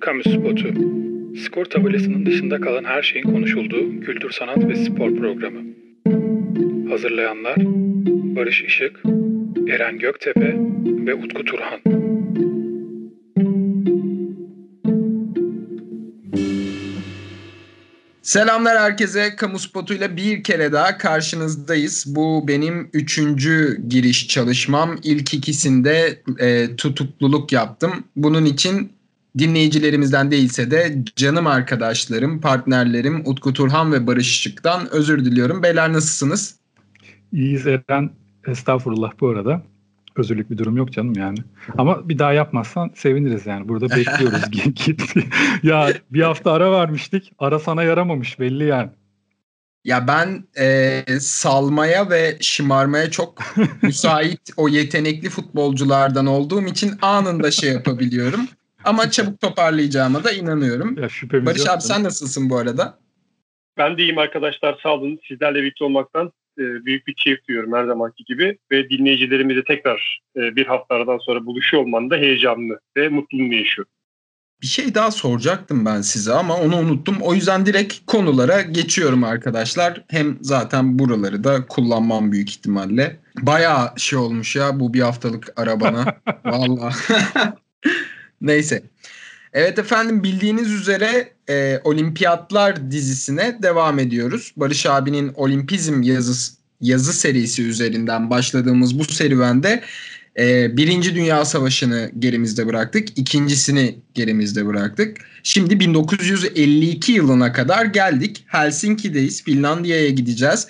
Kamu Spotu. Skor tabelasının dışında kalan her şeyin konuşulduğu kültür, sanat ve spor programı. Hazırlayanlar Barış Işık, Eren Göktepe ve Utku Turhan. Selamlar herkese. Kamu spotuyla bir kere daha karşınızdayız. Bu benim üçüncü giriş çalışmam. İlk ikisinde e, tutukluluk yaptım. Bunun için dinleyicilerimizden değilse de canım arkadaşlarım, partnerlerim Utku Turhan ve Barış Işık'tan özür diliyorum. Beyler nasılsınız? İyiyiz Eren. Estağfurullah bu arada. Özürlük bir durum yok canım yani. Ama bir daha yapmazsan seviniriz yani. Burada bekliyoruz. Git. ya bir hafta ara vermiştik. Ara sana yaramamış belli yani. Ya ben e, salmaya ve şımarmaya çok müsait o yetenekli futbolculardan olduğum için anında şey yapabiliyorum. Ama çabuk toparlayacağıma da inanıyorum. Ya Barış abi sen nasılsın bu arada? Ben de iyiyim arkadaşlar sağ olun. Sizlerle birlikte olmaktan e, büyük bir keyif duyuyorum her zamanki gibi. Ve dinleyicilerimize tekrar e, bir hafta aradan sonra buluşuyor olmanın da heyecanlı ve mutluluğunu yaşıyorum. Bir şey daha soracaktım ben size ama onu unuttum. O yüzden direkt konulara geçiyorum arkadaşlar. Hem zaten buraları da kullanmam büyük ihtimalle. Bayağı şey olmuş ya bu bir haftalık arabana. Vallahi. Neyse. Evet efendim bildiğiniz üzere e, Olimpiyatlar dizisine devam ediyoruz. Barış abinin Olimpizm yazı, yazı serisi üzerinden başladığımız bu serüvende e, Birinci Dünya Savaşı'nı gerimizde bıraktık. ikincisini gerimizde bıraktık. Şimdi 1952 yılına kadar geldik. Helsinki'deyiz. Finlandiya'ya gideceğiz.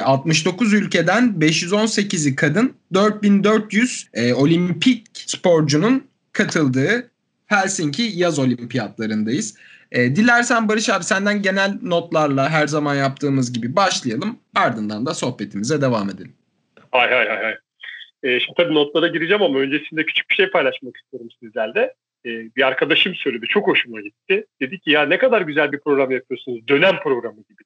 69 e, ülkeden 518'i kadın, 4400 e, olimpik sporcunun katıldığı Helsinki yaz olimpiyatlarındayız. E, dilersen Barış abi senden genel notlarla her zaman yaptığımız gibi başlayalım. Ardından da sohbetimize devam edelim. Hay hay hay. hay. E, şimdi tabii notlara gireceğim ama öncesinde küçük bir şey paylaşmak istiyorum sizlerle. E, bir arkadaşım söyledi. Çok hoşuma gitti. Dedi ki ya ne kadar güzel bir program yapıyorsunuz. Dönem programı gibi.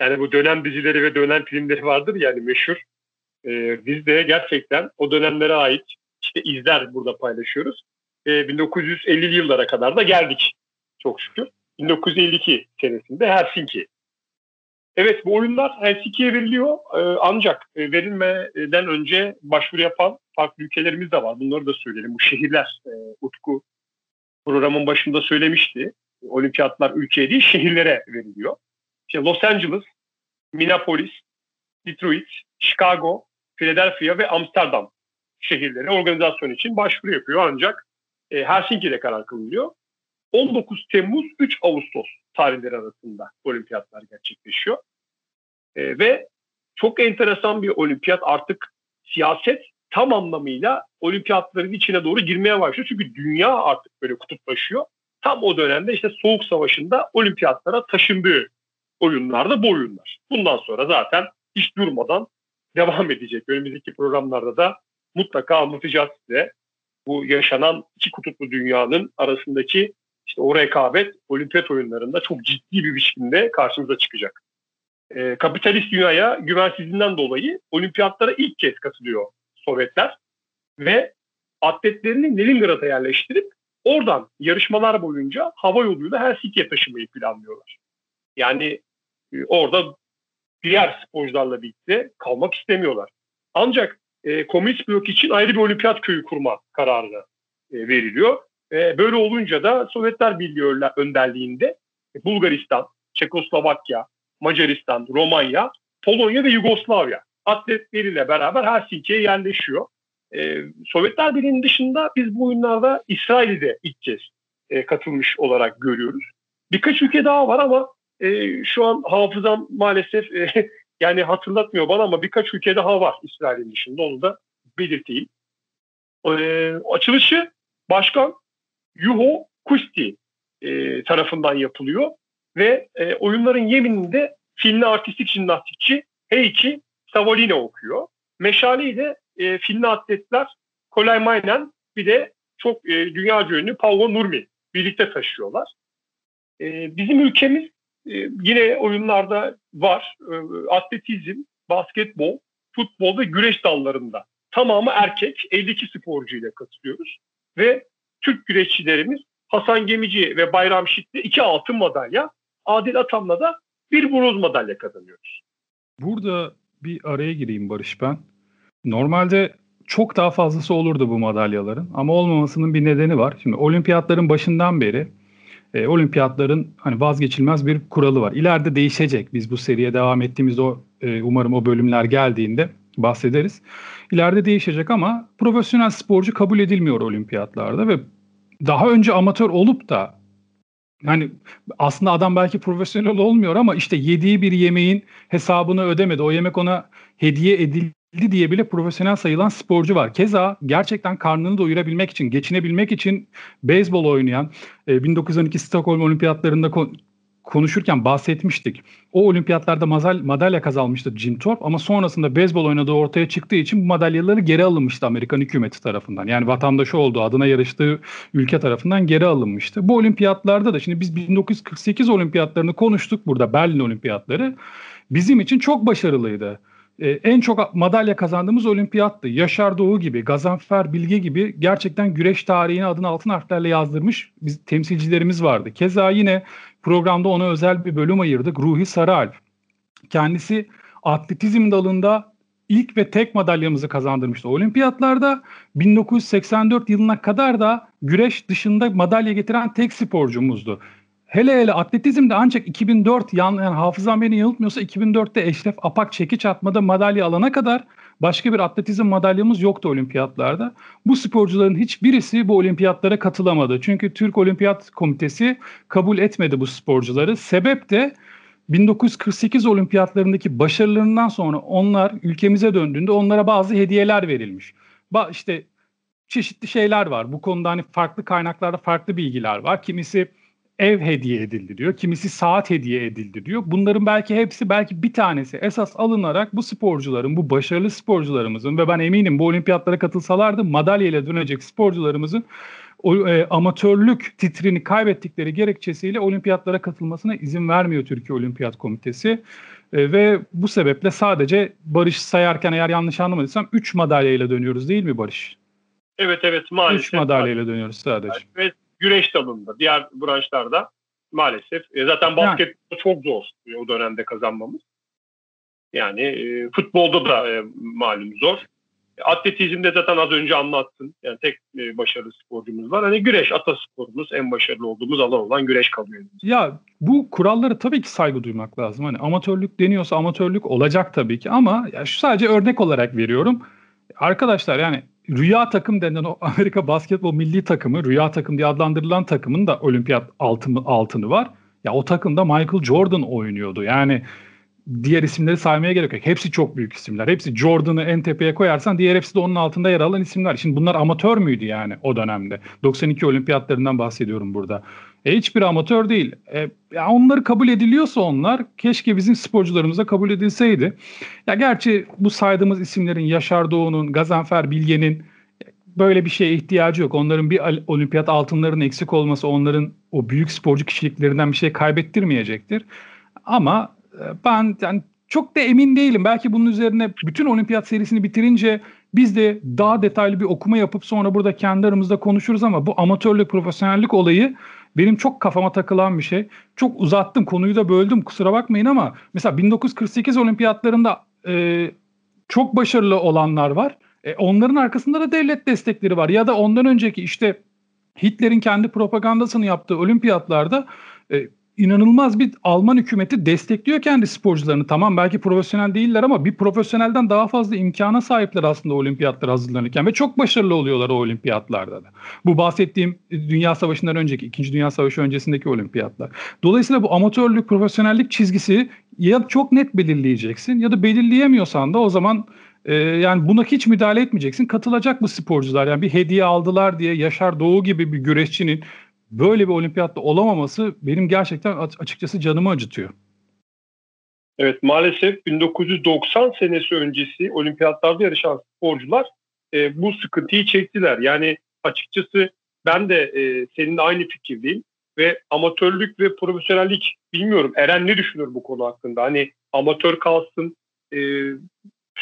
Yani bu dönem dizileri ve dönem filmleri vardır yani meşhur. E, biz de gerçekten o dönemlere ait işte izler burada paylaşıyoruz e, 1950'li yıllara kadar da geldik çok şükür. 1952 senesinde Helsinki. Evet bu oyunlar Helsinki'ye veriliyor e, ancak verilmeden önce başvuru yapan farklı ülkelerimiz de var. Bunları da söyleyelim. Bu şehirler e, Utku programın başında söylemişti. Olimpiyatlar ülkeye değil şehirlere veriliyor. İşte Los Angeles, Minneapolis, Detroit, Chicago, Philadelphia ve Amsterdam şehirleri organizasyon için başvuru yapıyor ancak e, Helsinki'de karar kılınıyor. 19 Temmuz 3 Ağustos tarihleri arasında olimpiyatlar gerçekleşiyor. E, ve çok enteresan bir olimpiyat artık siyaset tam anlamıyla olimpiyatların içine doğru girmeye başlıyor. Çünkü dünya artık böyle kutuplaşıyor. Tam o dönemde işte Soğuk Savaşı'nda olimpiyatlara taşındığı oyunlar da bu oyunlar. Bundan sonra zaten hiç durmadan devam edecek. Önümüzdeki programlarda da mutlaka anlatacağız size bu yaşanan iki kutuplu dünyanın arasındaki işte o rekabet olimpiyat oyunlarında çok ciddi bir biçimde karşımıza çıkacak. E, kapitalist dünyaya güvensizliğinden dolayı olimpiyatlara ilk kez katılıyor Sovyetler ve atletlerini Leningrad'a yerleştirip oradan yarışmalar boyunca hava yoluyla Helsinki'ye taşımayı planlıyorlar. Yani e, orada diğer sporcularla birlikte kalmak istemiyorlar. Ancak e, komünist blok için ayrı bir olimpiyat köyü kurma kararı e, veriliyor. E, böyle olunca da Sovyetler Birliği önderliğinde Bulgaristan, Çekoslovakya, Macaristan, Romanya, Polonya ve Yugoslavya atletleriyle beraber Helsinki'ye yerleşiyor. E, Sovyetler Birliği'nin dışında biz bu oyunlarda İsrail'i ilk kez e, katılmış olarak görüyoruz. Birkaç ülke daha var ama e, şu an hafızam maalesef e, yani hatırlatmıyor bana ama birkaç ülke daha var İsrail'in dışında onu da belirteyim. Ee, açılışı başkan Yuho Kusti e, tarafından yapılıyor ve e, oyunların yemininde Finli artistik jimnastikçi Heikki Savolina okuyor. Meşaleyi de e, Finli atletler Kolay Maynen bir de çok e, dünyaca ünlü Paolo Nurmi birlikte taşıyorlar. E, bizim ülkemiz e, yine oyunlarda var. E, atletizm, basketbol, futbol ve güreş dallarında. Tamamı erkek 52 sporcu ile katılıyoruz. Ve Türk güreşçilerimiz Hasan Gemici ve Bayram Şit'le iki altın madalya. Adil Atam'la da bir bronz madalya kazanıyoruz. Burada bir araya gireyim Barış ben. Normalde çok daha fazlası olurdu bu madalyaların ama olmamasının bir nedeni var. Şimdi olimpiyatların başından beri e, olimpiyatların hani vazgeçilmez bir kuralı var. İleride değişecek. Biz bu seriye devam ettiğimizde o e, umarım o bölümler geldiğinde bahsederiz. İleride değişecek ama profesyonel sporcu kabul edilmiyor olimpiyatlarda ve daha önce amatör olup da yani aslında adam belki profesyonel olmuyor ama işte yediği bir yemeğin hesabını ödemedi. O yemek ona hediye edildi diye bile profesyonel sayılan sporcu var. Keza gerçekten karnını doyurabilmek için, geçinebilmek için beyzbol oynayan, 1912 Stockholm Olimpiyatlarında konuşurken bahsetmiştik. O olimpiyatlarda madalya kazanmıştı Jim Thorpe ama sonrasında beyzbol oynadığı ortaya çıktığı için bu madalyaları geri alınmıştı Amerikan hükümeti tarafından. Yani vatandaşı olduğu adına yarıştığı ülke tarafından geri alınmıştı. Bu olimpiyatlarda da şimdi biz 1948 olimpiyatlarını konuştuk burada Berlin olimpiyatları. Bizim için çok başarılıydı ee, en çok madalya kazandığımız olimpiyattı. Yaşar Doğu gibi, Gazanfer Bilge gibi gerçekten güreş tarihini adını altın harflerle yazdırmış biz temsilcilerimiz vardı. Keza yine Programda ona özel bir bölüm ayırdık. Ruhi Sarıalp. Kendisi atletizm dalında ilk ve tek madalyamızı kazandırmıştı olimpiyatlarda. 1984 yılına kadar da güreş dışında madalya getiren tek sporcumuzdu. Hele hele atletizmde ancak 2004 yan, yani hafızam beni yanıltmıyorsa 2004'te Eşref Apak çekiç atmada madalya alana kadar başka bir atletizm madalyamız yoktu olimpiyatlarda. Bu sporcuların hiçbirisi bu olimpiyatlara katılamadı. Çünkü Türk Olimpiyat Komitesi kabul etmedi bu sporcuları. Sebep de 1948 olimpiyatlarındaki başarılarından sonra onlar ülkemize döndüğünde onlara bazı hediyeler verilmiş. Ba işte çeşitli şeyler var. Bu konuda hani farklı kaynaklarda farklı bilgiler var. Kimisi ev hediye edildi diyor. Kimisi saat hediye edildi diyor. Bunların belki hepsi belki bir tanesi esas alınarak bu sporcuların, bu başarılı sporcularımızın ve ben eminim bu olimpiyatlara katılsalardı madalya ile dönecek sporcularımızın o, e, amatörlük titrini kaybettikleri gerekçesiyle olimpiyatlara katılmasına izin vermiyor Türkiye Olimpiyat Komitesi. E, ve bu sebeple sadece Barış sayarken eğer yanlış anlamadıysam 3 madalya ile dönüyoruz değil mi Barış? Evet evet maalesef. 3 madalya ile dönüyoruz sadece. Evet güreş dalında, diğer branşlarda maalesef. E, zaten basket yani. çok zor o dönemde kazanmamız. Yani e, futbolda da e, malum zor. Atletizmde zaten az önce anlattın. Yani tek e, başarılı sporcumuz var. Hani güreş atasporumuz en başarılı olduğumuz alan olan güreş kalıyor. Ya bu kurallara tabii ki saygı duymak lazım. Hani amatörlük deniyorsa amatörlük olacak tabii ki ama ya şu sadece örnek olarak veriyorum. Arkadaşlar yani rüya takım denen o Amerika basketbol milli takımı, rüya takım diye adlandırılan takımın da olimpiyat altını, altını var. Ya o takımda Michael Jordan oynuyordu. Yani diğer isimleri saymaya gerek yok. Hepsi çok büyük isimler. Hepsi Jordan'ı en tepeye koyarsan diğer hepsi de onun altında yer alan isimler. Şimdi bunlar amatör müydü yani o dönemde? 92 olimpiyatlarından bahsediyorum burada. E, hiçbir amatör değil. E, ya onları kabul ediliyorsa onlar keşke bizim sporcularımıza kabul edilseydi. Ya gerçi bu saydığımız isimlerin Yaşar Doğu'nun, Gazanfer Bilge'nin böyle bir şeye ihtiyacı yok. Onların bir olimpiyat altınlarının eksik olması onların o büyük sporcu kişiliklerinden bir şey kaybettirmeyecektir. Ama e, ben yani çok da emin değilim. Belki bunun üzerine bütün olimpiyat serisini bitirince biz de daha detaylı bir okuma yapıp sonra burada kendi aramızda konuşuruz ama bu amatörlük, profesyonellik olayı benim çok kafama takılan bir şey. Çok uzattım konuyu da böldüm kusura bakmayın ama mesela 1948 olimpiyatlarında e, çok başarılı olanlar var. E, onların arkasında da devlet destekleri var. Ya da ondan önceki işte Hitler'in kendi propagandasını yaptığı olimpiyatlarda e, inanılmaz bir Alman hükümeti destekliyor kendi sporcularını. Tamam belki profesyonel değiller ama bir profesyonelden daha fazla imkana sahipler aslında olimpiyatlara hazırlanırken ve çok başarılı oluyorlar o olimpiyatlarda da. Bu bahsettiğim Dünya Savaşı'ndan önceki, İkinci Dünya Savaşı öncesindeki olimpiyatlar. Dolayısıyla bu amatörlük, profesyonellik çizgisi ya çok net belirleyeceksin ya da belirleyemiyorsan da o zaman e, yani buna hiç müdahale etmeyeceksin. Katılacak bu sporcular yani bir hediye aldılar diye Yaşar Doğu gibi bir güreşçinin böyle bir olimpiyatta olamaması benim gerçekten açıkçası canımı acıtıyor. Evet maalesef 1990 senesi öncesi olimpiyatlarda yarışan sporcular e, bu sıkıntıyı çektiler. Yani açıkçası ben de e, seninle aynı fikirdeyim ve amatörlük ve profesyonellik bilmiyorum Eren ne düşünür bu konu hakkında? Hani amatör kalsın e,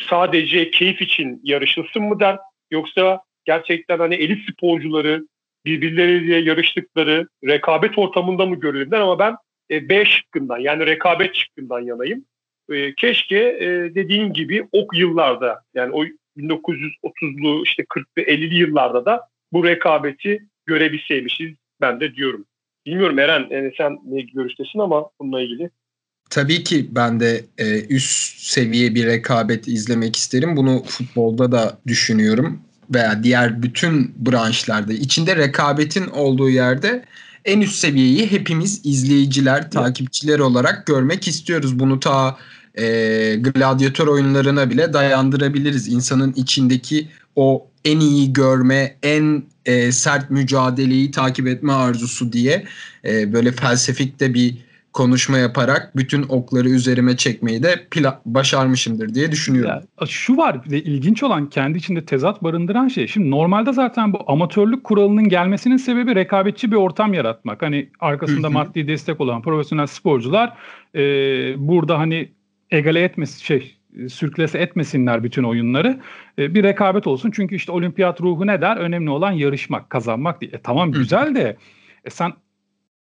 sadece keyif için yarışılsın mı der yoksa gerçekten hani elit sporcuları birbirleriyle yarıştıkları rekabet ortamında mı görülürler ama ben e, B şıkkından yani rekabet şıkkından yanayım. E, keşke e, dediğin gibi ok yıllarda yani o 1930'lu işte 40'lı 50'li yıllarda da bu rekabeti görebilseymişiz ben de diyorum. Bilmiyorum Eren yani sen ne görüştesin ama bununla ilgili. Tabii ki ben de e, üst seviye bir rekabet izlemek isterim. Bunu futbolda da düşünüyorum veya diğer bütün branşlarda içinde rekabetin olduğu yerde en üst seviyeyi hepimiz izleyiciler, takipçiler olarak görmek istiyoruz. Bunu ta e, gladyatör oyunlarına bile dayandırabiliriz. İnsanın içindeki o en iyi görme, en e, sert mücadeleyi takip etme arzusu diye e, böyle felsefik de bir konuşma yaparak bütün okları üzerime çekmeyi de pla- başarmışımdır diye düşünüyorum. Ya, şu var bir de ilginç olan kendi içinde tezat barındıran şey. Şimdi normalde zaten bu amatörlük kuralının gelmesinin sebebi rekabetçi bir ortam yaratmak. Hani arkasında maddi destek olan profesyonel sporcular e, burada hani egale etmesi şey sürklese etmesinler bütün oyunları. E, bir rekabet olsun. Çünkü işte olimpiyat ruhu ne der? Önemli olan yarışmak, kazanmak diye. E, tamam güzel de e, sen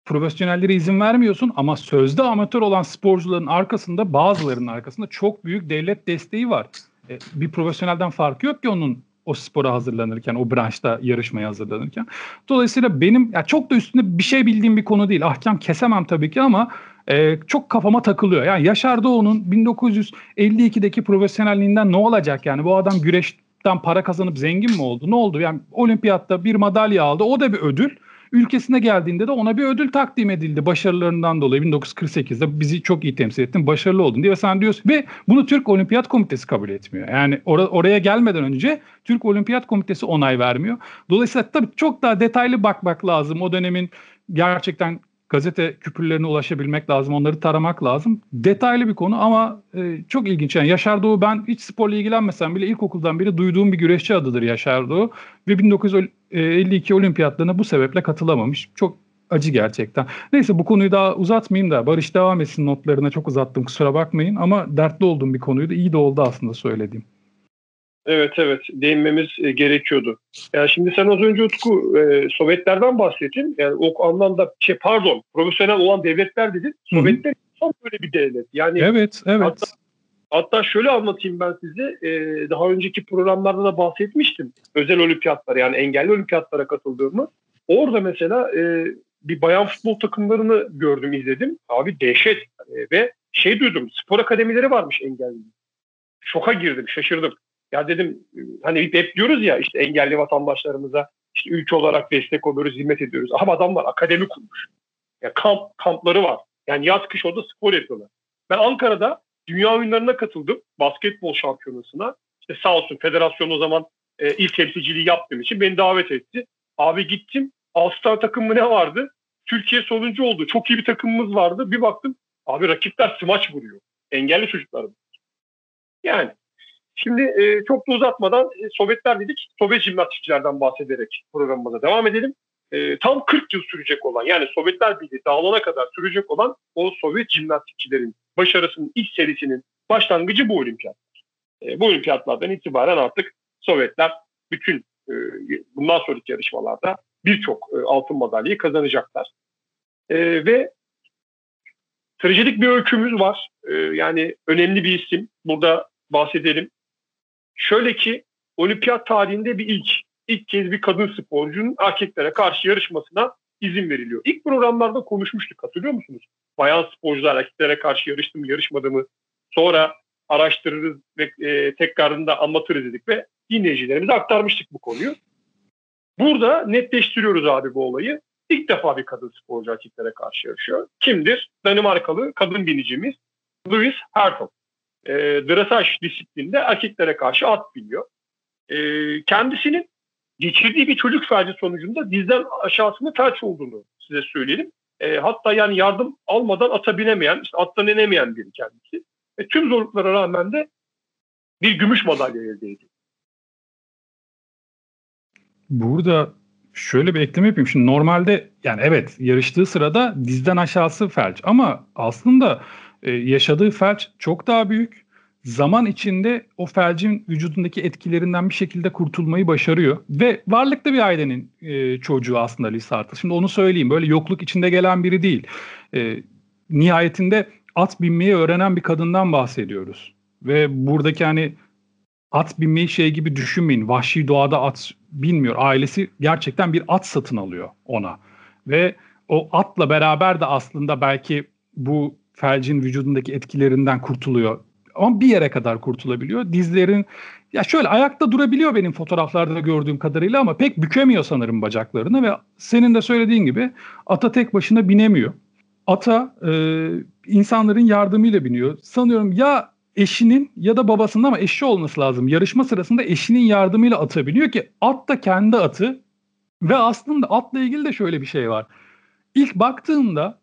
profesyonellere izin vermiyorsun ama sözde amatör olan sporcuların arkasında bazılarının arkasında çok büyük devlet desteği var. E, bir profesyonelden farkı yok ki onun o spora hazırlanırken, o branşta yarışmaya hazırlanırken. Dolayısıyla benim ya çok da üstünde bir şey bildiğim bir konu değil. Ahkam kesemem tabii ki ama e, çok kafama takılıyor. Yani Yaşar Doğu'nun 1952'deki profesyonelliğinden ne olacak yani? Bu adam güreşten para kazanıp zengin mi oldu? Ne oldu? Yani olimpiyatta bir madalya aldı. O da bir ödül. Ülkesine geldiğinde de ona bir ödül takdim edildi başarılarından dolayı 1948'de bizi çok iyi temsil ettin başarılı oldun diye ve sen diyorsun ve bunu Türk Olimpiyat Komitesi kabul etmiyor. Yani or- oraya gelmeden önce Türk Olimpiyat Komitesi onay vermiyor. Dolayısıyla tabii çok daha detaylı bakmak lazım o dönemin gerçekten gazete küpürlerine ulaşabilmek lazım. Onları taramak lazım. Detaylı bir konu ama e, çok ilginç. Yani Yaşar Doğu ben hiç sporla ilgilenmesem bile ilkokuldan beri duyduğum bir güreşçi adıdır Yaşar Doğu. Ve 1952 olimpiyatlarına bu sebeple katılamamış. Çok acı gerçekten. Neyse bu konuyu daha uzatmayayım da Barış devam etsin notlarına çok uzattım kusura bakmayın ama dertli olduğum bir konuydu. İyi de oldu aslında söylediğim. Evet evet değinmemiz e, gerekiyordu. Yani şimdi sen az önce Utku e, Sovyetlerden bahsettin. Yani o anlamda şey pardon profesyonel olan devletler dedin. Sovyetler tam böyle bir devlet. Yani evet evet. Hatta, hatta şöyle anlatayım ben size. E, daha önceki programlarda da bahsetmiştim. Özel olimpiyatlara yani engelli olimpiyatlara katıldığımı. Orada mesela e, bir bayan futbol takımlarını gördüm izledim. Abi dehşet e, ve şey duydum spor akademileri varmış engelli. Şoka girdim şaşırdım. Ya dedim hani hep diyoruz ya işte engelli vatandaşlarımıza işte ülke olarak destek oluyoruz, hizmet ediyoruz. Ama adamlar akademi kurmuş. Ya kamp kampları var. Yani yaz kış orada spor yapıyorlar. Ben Ankara'da dünya oyunlarına katıldım. Basketbol şampiyonasına. İşte sağ olsun federasyon o zaman e, il temsilciliği yaptığım için beni davet etti. Abi gittim. All-Star takımı ne vardı? Türkiye sonuncu oldu. Çok iyi bir takımımız vardı. Bir baktım abi rakipler smaç vuruyor. Engelli çocuklar. Yani Şimdi e, çok da uzatmadan e, Sovyetler dedik. Sovyet jimnastikçilerden bahsederek programımıza devam edelim. E, tam 40 yıl sürecek olan yani Sovyetler Birliği dağılana kadar sürecek olan o Sovyet jimnastikçilerin başarısının ilk serisinin başlangıcı bu olimpiyatlar. E, bu olimpiyatlardan itibaren artık Sovyetler bütün e, bundan sonraki yarışmalarda birçok e, altın madalyayı kazanacaklar. E, ve trajedik bir öykümüz var. E, yani önemli bir isim. Burada bahsedelim. Şöyle ki olimpiyat tarihinde bir ilk. ilk kez bir kadın sporcunun erkeklere karşı yarışmasına izin veriliyor. İlk programlarda konuşmuştuk hatırlıyor musunuz? Bayan sporcular erkeklere karşı yarıştı mı yarışmadı mı? Sonra araştırırız ve e, tekrarında anlatırız dedik ve dinleyicilerimize aktarmıştık bu konuyu. Burada netleştiriyoruz abi bu olayı. İlk defa bir kadın sporcu erkeklere karşı yarışıyor. Kimdir? Danimarkalı kadın binicimiz Louis Hertog e, dressaj disiplinde erkeklere karşı at biliyor. E, kendisinin geçirdiği bir çocuk felci sonucunda dizden aşağısında felç olduğunu size söyleyelim. E, hatta yani yardım almadan ata binemeyen, işte attan inemeyen biri kendisi. E, tüm zorluklara rağmen de bir gümüş madalya elde ediyor. Burada şöyle bir ekleme yapayım. Şimdi normalde yani evet yarıştığı sırada dizden aşağısı felç ama aslında e, yaşadığı felç çok daha büyük zaman içinde o felcin vücudundaki etkilerinden bir şekilde kurtulmayı başarıyor. Ve varlıklı bir ailenin e, çocuğu aslında Liz Hartle. Şimdi onu söyleyeyim. Böyle yokluk içinde gelen biri değil. E, nihayetinde at binmeyi öğrenen bir kadından bahsediyoruz. Ve buradaki hani at binmeyi şey gibi düşünmeyin. Vahşi doğada at binmiyor. Ailesi gerçekten bir at satın alıyor ona. Ve o atla beraber de aslında belki bu felcin vücudundaki etkilerinden kurtuluyor. Ama bir yere kadar kurtulabiliyor. Dizlerin ya şöyle ayakta durabiliyor benim fotoğraflarda gördüğüm kadarıyla ama pek bükemiyor sanırım bacaklarını ve senin de söylediğin gibi ata tek başına binemiyor. Ata e, insanların yardımıyla biniyor. Sanıyorum ya eşinin ya da babasının ama eşi olması lazım. Yarışma sırasında eşinin yardımıyla ata biniyor ki at da kendi atı ve aslında atla ilgili de şöyle bir şey var. İlk baktığında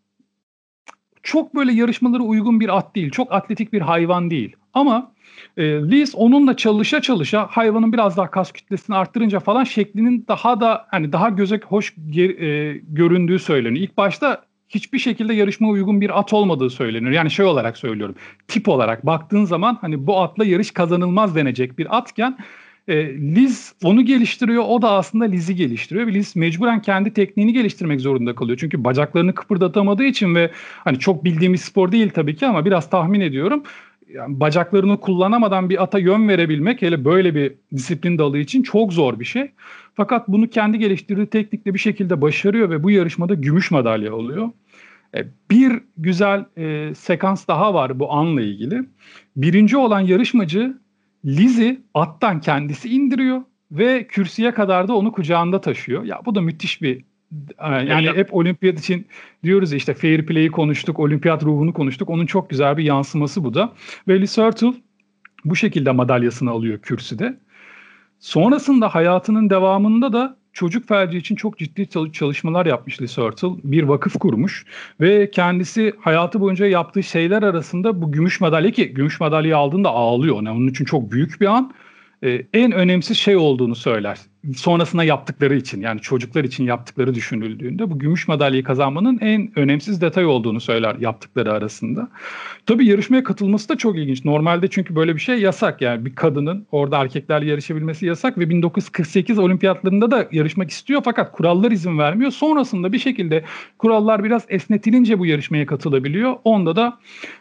çok böyle yarışmalara uygun bir at değil. Çok atletik bir hayvan değil. Ama e, Liz onunla çalışa çalışa hayvanın biraz daha kas kütlesini arttırınca falan şeklinin daha da hani daha göze hoş e, göründüğü söyleniyor. İlk başta hiçbir şekilde yarışma uygun bir at olmadığı söyleniyor. Yani şey olarak söylüyorum. Tip olarak baktığın zaman hani bu atla yarış kazanılmaz denecek bir atken e, Liz onu geliştiriyor. O da aslında Liz'i geliştiriyor. Liz mecburen kendi tekniğini geliştirmek zorunda kalıyor. Çünkü bacaklarını kıpırdatamadığı için ve hani çok bildiğimiz spor değil tabii ki ama biraz tahmin ediyorum. Yani bacaklarını kullanamadan bir ata yön verebilmek hele böyle bir disiplin dalı için çok zor bir şey. Fakat bunu kendi geliştirdiği teknikle bir şekilde başarıyor ve bu yarışmada gümüş madalya oluyor. E, bir güzel e, sekans daha var bu anla ilgili. Birinci olan yarışmacı Liz'i attan kendisi indiriyor ve kürsüye kadar da onu kucağında taşıyor. Ya bu da müthiş bir e, yani hep olimpiyat için diyoruz ya işte fair play'i konuştuk, olimpiyat ruhunu konuştuk. Onun çok güzel bir yansıması bu da. Ve Liz Hurtle bu şekilde madalyasını alıyor kürsüde. Sonrasında hayatının devamında da çocuk felci için çok ciddi çalışmalar yapmış Liz Hurtle. Bir vakıf kurmuş ve kendisi hayatı boyunca yaptığı şeyler arasında bu gümüş madalya ki gümüş madalyayı aldığında ağlıyor. Yani onun için çok büyük bir an. Ee, en önemsiz şey olduğunu söyler sonrasında yaptıkları için yani çocuklar için yaptıkları düşünüldüğünde bu gümüş madalyayı kazanmanın en önemsiz detay olduğunu söyler yaptıkları arasında. Tabii yarışmaya katılması da çok ilginç. Normalde çünkü böyle bir şey yasak yani bir kadının orada erkeklerle yarışabilmesi yasak ve 1948 olimpiyatlarında da yarışmak istiyor fakat kurallar izin vermiyor. Sonrasında bir şekilde kurallar biraz esnetilince bu yarışmaya katılabiliyor. Onda da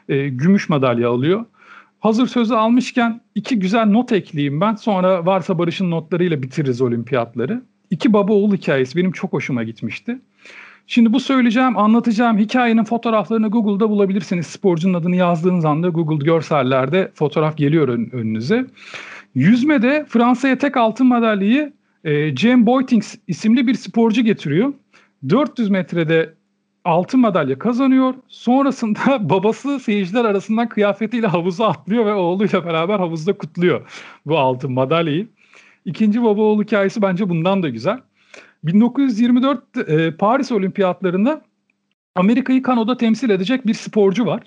e, gümüş madalya alıyor. Hazır sözü almışken iki güzel not ekleyeyim ben. Sonra varsa Barış'ın notlarıyla bitiririz olimpiyatları. İki baba oğul hikayesi benim çok hoşuma gitmişti. Şimdi bu söyleyeceğim, anlatacağım hikayenin fotoğraflarını Google'da bulabilirsiniz. Sporcunun adını yazdığınız anda Google görsellerde fotoğraf geliyor ön, önünüze. Yüzmede Fransa'ya tek altın madalyayı e, Jane Boytings isimli bir sporcu getiriyor. 400 metrede altın madalya kazanıyor. Sonrasında babası seyirciler arasından kıyafetiyle havuza atlıyor ve oğluyla beraber havuzda kutluyor bu altın madalyayı. İkinci baba oğul hikayesi bence bundan da güzel. 1924 e, Paris Olimpiyatlarında Amerika'yı kanoda temsil edecek bir sporcu var.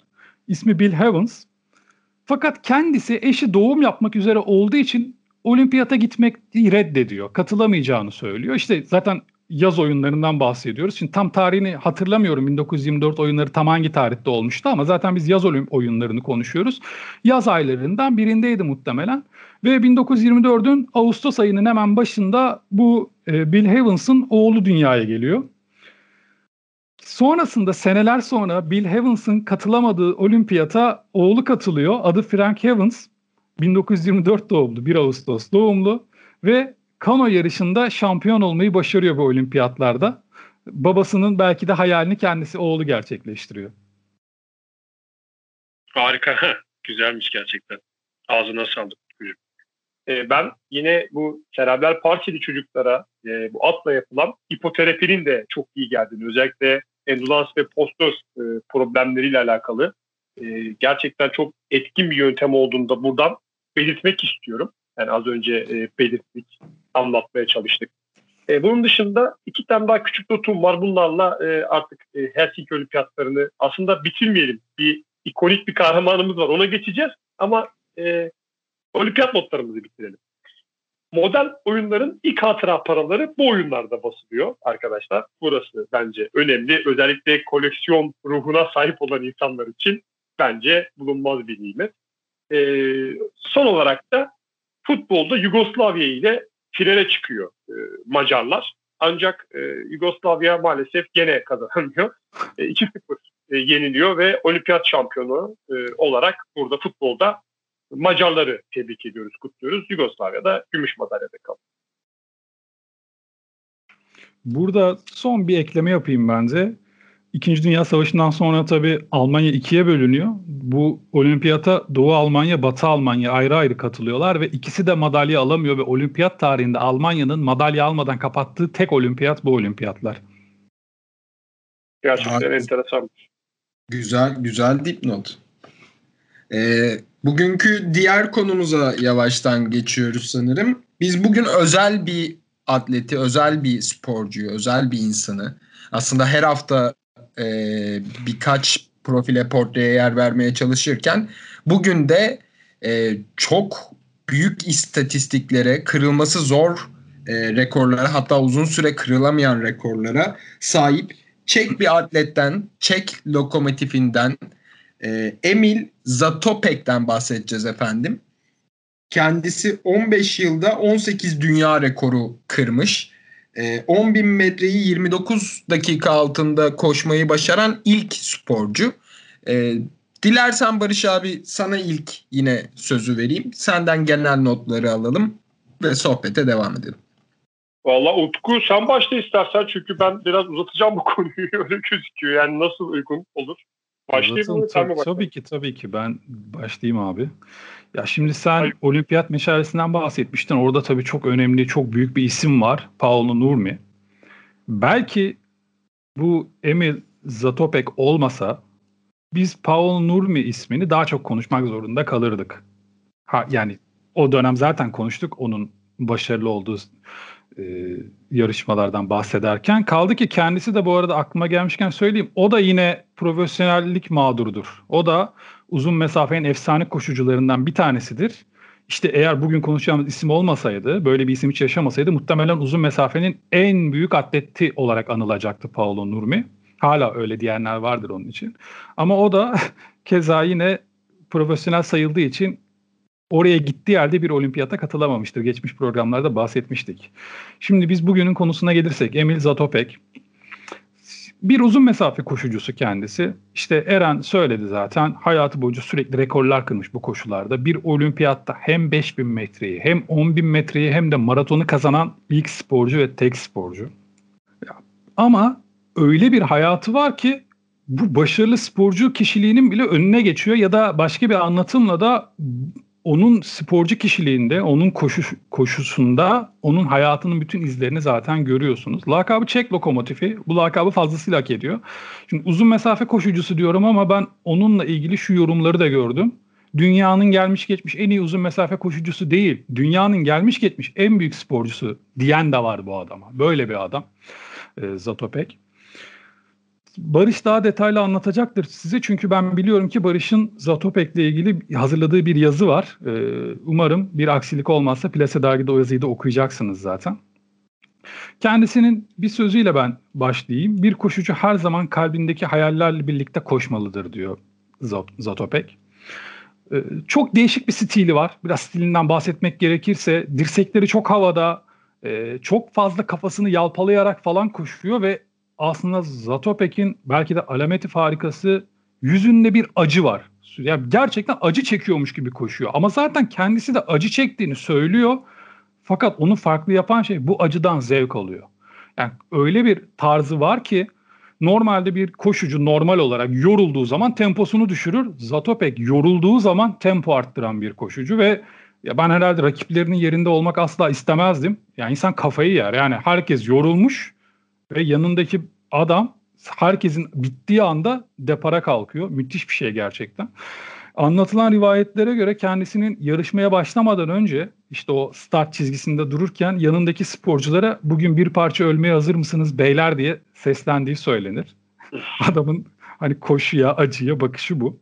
İsmi Bill Evans. Fakat kendisi eşi doğum yapmak üzere olduğu için olimpiyata gitmek reddediyor. Katılamayacağını söylüyor. İşte zaten yaz oyunlarından bahsediyoruz. Şimdi tam tarihini hatırlamıyorum 1924 oyunları tam hangi tarihte olmuştu ama zaten biz yaz oyunlarını konuşuyoruz. Yaz aylarından birindeydi muhtemelen. Ve 1924'ün Ağustos ayının hemen başında bu e, Bill Evans'ın oğlu dünyaya geliyor. Sonrasında seneler sonra Bill Evans'ın katılamadığı olimpiyata oğlu katılıyor. Adı Frank Evans. 1924 doğumlu, 1 Ağustos doğumlu ve kano yarışında şampiyon olmayı başarıyor bu olimpiyatlarda. Babasının belki de hayalini kendisi oğlu gerçekleştiriyor. Harika. Güzelmiş gerçekten. Ağzına sağlık. Ee, ben yine bu serebral parçeli çocuklara e, bu atla yapılan hipoterapinin de çok iyi geldiğini özellikle endulans ve postöz e, problemleriyle alakalı e, gerçekten çok etkin bir yöntem olduğunu da buradan belirtmek istiyorum. Yani az önce e, belirttik anlatmaya çalıştık. E, bunun dışında iki tane daha küçük notum var. Bunlarla e, artık e, Helsinki Olimpiyatlarını aslında bitirmeyelim. Bir ikonik bir kahramanımız var. Ona geçeceğiz. Ama e, olimpiyat notlarımızı bitirelim. Model oyunların ilk hatıra paraları bu oyunlarda basılıyor arkadaşlar. Burası bence önemli. Özellikle koleksiyon ruhuna sahip olan insanlar için bence bulunmaz bir nimet. E, son olarak da futbolda Yugoslavya ile finale çıkıyor e, Macarlar. Ancak e, Yugoslavya maalesef gene kazanamıyor. E, 2-0 e, yeniliyor ve olimpiyat şampiyonu e, olarak burada futbolda Macarları tebrik ediyoruz, kutluyoruz. Yugoslavya'da gümüş madalyada kaldı. Burada son bir ekleme yapayım bence. İkinci Dünya Savaşı'ndan sonra tabii Almanya ikiye bölünüyor. Bu olimpiyata Doğu Almanya, Batı Almanya ayrı ayrı katılıyorlar ve ikisi de madalya alamıyor ve olimpiyat tarihinde Almanya'nın madalya almadan kapattığı tek olimpiyat bu olimpiyatlar. Gerçekten Abi, enteresan. Güzel, güzel dipnot. Ee, bugünkü diğer konumuza yavaştan geçiyoruz sanırım. Biz bugün özel bir atleti, özel bir sporcuyu, özel bir insanı aslında her hafta e, birkaç profile portreye yer vermeye çalışırken bugün de e, çok büyük istatistiklere, kırılması zor e, rekorlara hatta uzun süre kırılamayan rekorlara sahip Çek bir atletten, Çek lokomotifinden e, Emil Zatopek'ten bahsedeceğiz efendim. Kendisi 15 yılda 18 dünya rekoru kırmış. E, 10 bin metreyi 29 dakika altında koşmayı başaran ilk sporcu. E, dilersen Barış abi sana ilk yine sözü vereyim. Senden genel notları alalım ve sohbete devam edelim. Valla Utku sen başla istersen çünkü ben biraz uzatacağım bu konuyu öyle gözüküyor. Yani nasıl uygun olur? Başlayayım mı? Tabii, tabii ki tabii ki ben başlayayım abi. Ya şimdi sen Hayır. olimpiyat meşalesinden bahsetmiştin. Orada tabii çok önemli, çok büyük bir isim var. Paolo Nurmi. Belki bu Emil Zatopek olmasa biz Paolo Nurmi ismini daha çok konuşmak zorunda kalırdık. Ha, yani o dönem zaten konuştuk onun başarılı olduğu e, yarışmalardan bahsederken. Kaldı ki kendisi de bu arada aklıma gelmişken söyleyeyim. O da yine profesyonellik mağdurudur. O da uzun mesafenin efsane koşucularından bir tanesidir. İşte eğer bugün konuşacağımız isim olmasaydı, böyle bir isim hiç yaşamasaydı muhtemelen uzun mesafenin en büyük atleti olarak anılacaktı Paolo Nurmi. Hala öyle diyenler vardır onun için. Ama o da keza yine profesyonel sayıldığı için oraya gittiği yerde bir olimpiyata katılamamıştır. Geçmiş programlarda bahsetmiştik. Şimdi biz bugünün konusuna gelirsek Emil Zatopek bir uzun mesafe koşucusu kendisi. İşte Eren söyledi zaten hayatı boyunca sürekli rekorlar kırmış bu koşularda. Bir olimpiyatta hem 5000 metreyi hem 10.000 metreyi hem de maratonu kazanan ilk sporcu ve tek sporcu. Ama öyle bir hayatı var ki bu başarılı sporcu kişiliğinin bile önüne geçiyor ya da başka bir anlatımla da onun sporcu kişiliğinde, onun koşu, koşusunda onun hayatının bütün izlerini zaten görüyorsunuz. Lakabı Çek lokomotifi. Bu lakabı fazlasıyla hak ediyor. Şimdi uzun mesafe koşucusu diyorum ama ben onunla ilgili şu yorumları da gördüm. Dünyanın gelmiş geçmiş en iyi uzun mesafe koşucusu değil. Dünyanın gelmiş geçmiş en büyük sporcusu diyen de var bu adama. Böyle bir adam. E, Zatopek. Barış daha detaylı anlatacaktır size çünkü ben biliyorum ki Barış'ın Zatopek'le ilgili hazırladığı bir yazı var. Ee, umarım bir aksilik olmazsa Plase dergide o yazıyı da okuyacaksınız zaten. Kendisinin bir sözüyle ben başlayayım. Bir koşucu her zaman kalbindeki hayallerle birlikte koşmalıdır diyor Zatopek. Ee, çok değişik bir stili var. Biraz stilinden bahsetmek gerekirse dirsekleri çok havada, e, çok fazla kafasını yalpalayarak falan koşuyor ve aslında Zatopek'in belki de alameti farikası yüzünde bir acı var. Yani gerçekten acı çekiyormuş gibi koşuyor. Ama zaten kendisi de acı çektiğini söylüyor. Fakat onu farklı yapan şey bu acıdan zevk alıyor. Yani öyle bir tarzı var ki normalde bir koşucu normal olarak yorulduğu zaman temposunu düşürür. Zatopek yorulduğu zaman tempo arttıran bir koşucu ve ya ben herhalde rakiplerinin yerinde olmak asla istemezdim. Yani insan kafayı yer. Yani herkes yorulmuş ve yanındaki adam herkesin bittiği anda depara kalkıyor. Müthiş bir şey gerçekten. Anlatılan rivayetlere göre kendisinin yarışmaya başlamadan önce işte o start çizgisinde dururken yanındaki sporculara bugün bir parça ölmeye hazır mısınız beyler diye seslendiği söylenir. Adamın hani koşuya, acıya bakışı bu.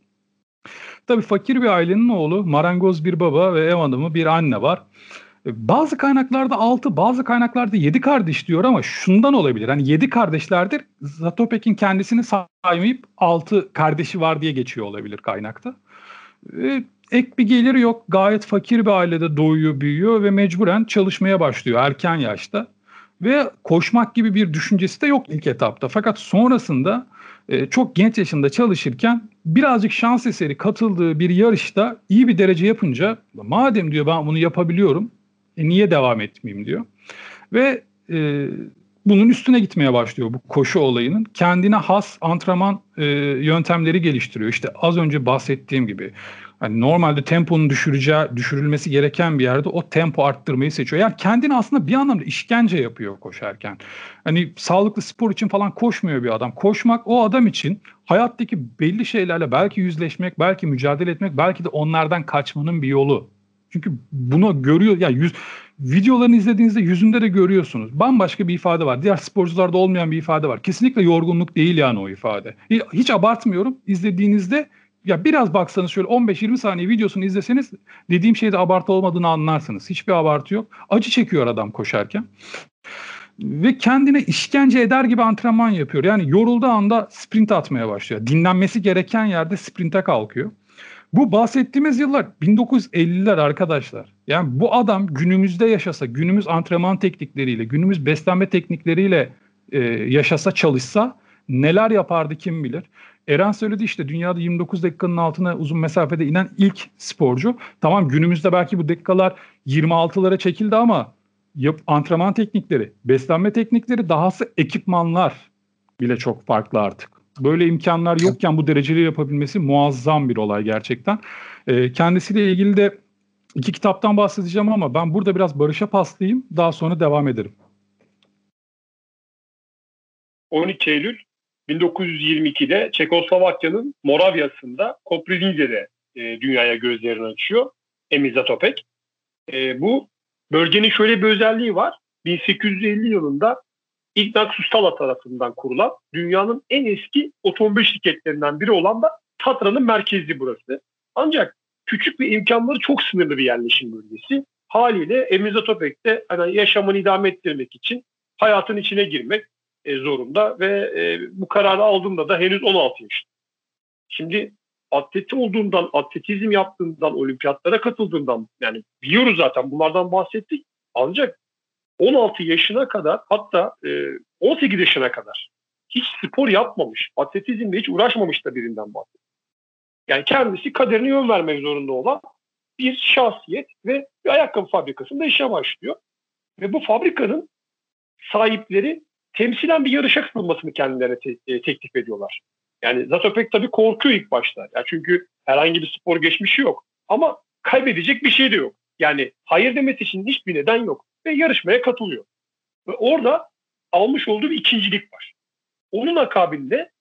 Tabii fakir bir ailenin oğlu, marangoz bir baba ve ev hanımı bir anne var. Bazı kaynaklarda 6, bazı kaynaklarda 7 kardeş diyor ama şundan olabilir. Hani 7 kardeşlerdir. Zatopek'in kendisini saymayıp 6 kardeşi var diye geçiyor olabilir kaynakta. ek bir geliri yok. Gayet fakir bir ailede doğuyor, büyüyor ve mecburen çalışmaya başlıyor erken yaşta. Ve koşmak gibi bir düşüncesi de yok ilk etapta. Fakat sonrasında e, çok genç yaşında çalışırken birazcık şans eseri katıldığı bir yarışta iyi bir derece yapınca madem diyor ben bunu yapabiliyorum e, niye devam etmeyeyim diyor. Ve e, bunun üstüne gitmeye başlıyor bu koşu olayının. Kendine has antrenman e, yöntemleri geliştiriyor. İşte az önce bahsettiğim gibi Hani normalde temponun düşüreceği, düşürülmesi gereken bir yerde o tempo arttırmayı seçiyor. Yani kendini aslında bir anlamda işkence yapıyor koşarken. Hani sağlıklı spor için falan koşmuyor bir adam. Koşmak o adam için hayattaki belli şeylerle belki yüzleşmek, belki mücadele etmek, belki de onlardan kaçmanın bir yolu. Çünkü bunu görüyor ya yüz videolarını izlediğinizde yüzünde de görüyorsunuz. Bambaşka bir ifade var. Diğer sporcularda olmayan bir ifade var. Kesinlikle yorgunluk değil yani o ifade. Hiç abartmıyorum. İzlediğinizde ya biraz baksanız şöyle 15-20 saniye videosunu izleseniz dediğim şeyde abartı olmadığını anlarsınız. Hiçbir abartı yok. Acı çekiyor adam koşarken. Ve kendine işkence eder gibi antrenman yapıyor. Yani yorulduğu anda sprint atmaya başlıyor. Dinlenmesi gereken yerde sprinte kalkıyor. Bu bahsettiğimiz yıllar 1950'ler arkadaşlar. Yani bu adam günümüzde yaşasa, günümüz antrenman teknikleriyle, günümüz beslenme teknikleriyle e, yaşasa, çalışsa neler yapardı kim bilir. Eren söyledi işte dünyada 29 dakikanın altına uzun mesafede inen ilk sporcu. Tamam günümüzde belki bu dakikalar 26'lara çekildi ama yap, antrenman teknikleri, beslenme teknikleri, dahası ekipmanlar bile çok farklı artık. Böyle imkanlar yokken bu dereceli yapabilmesi muazzam bir olay gerçekten. E, kendisiyle ilgili de iki kitaptan bahsedeceğim ama ben burada biraz Barış'a paslayayım. Daha sonra devam ederim. 12 Eylül 1922'de Çekoslovakya'nın Moravya'sında Koprivnice'de e, dünyaya gözlerini açıyor Emil Zatopek. E, bu bölgenin şöyle bir özelliği var. 1850 yılında Ignaz Sustala tarafından kurulan dünyanın en eski otomobil şirketlerinden biri olan da Tatra'nın merkezi burası. Ancak küçük bir imkanları çok sınırlı bir yerleşim bölgesi. Haliyle Emil Zatopek de hani yaşamını idame ettirmek için hayatın içine girmek, e, zorunda ve e, bu kararı aldığında da henüz 16 yaşında. Şimdi atleti olduğundan, atletizm yaptığından, olimpiyatlara katıldığından yani biliyoruz zaten bunlardan bahsettik. Ancak 16 yaşına kadar hatta e, 18 yaşına kadar hiç spor yapmamış, atletizmle hiç uğraşmamış da birinden bahsediyor. Yani kendisi kaderine yön vermek zorunda olan bir şahsiyet ve bir ayakkabı fabrikasında işe başlıyor. Ve bu fabrikanın sahipleri temsilen bir yarışa katılmasını kendilerine te- e, teklif ediyorlar. Yani Zatopek tabii korkuyor ilk başta. Yani çünkü herhangi bir spor geçmişi yok. Ama kaybedecek bir şey de yok. Yani hayır demesi için hiçbir neden yok. Ve yarışmaya katılıyor. Ve orada almış olduğu bir ikincilik var. Onun akabinde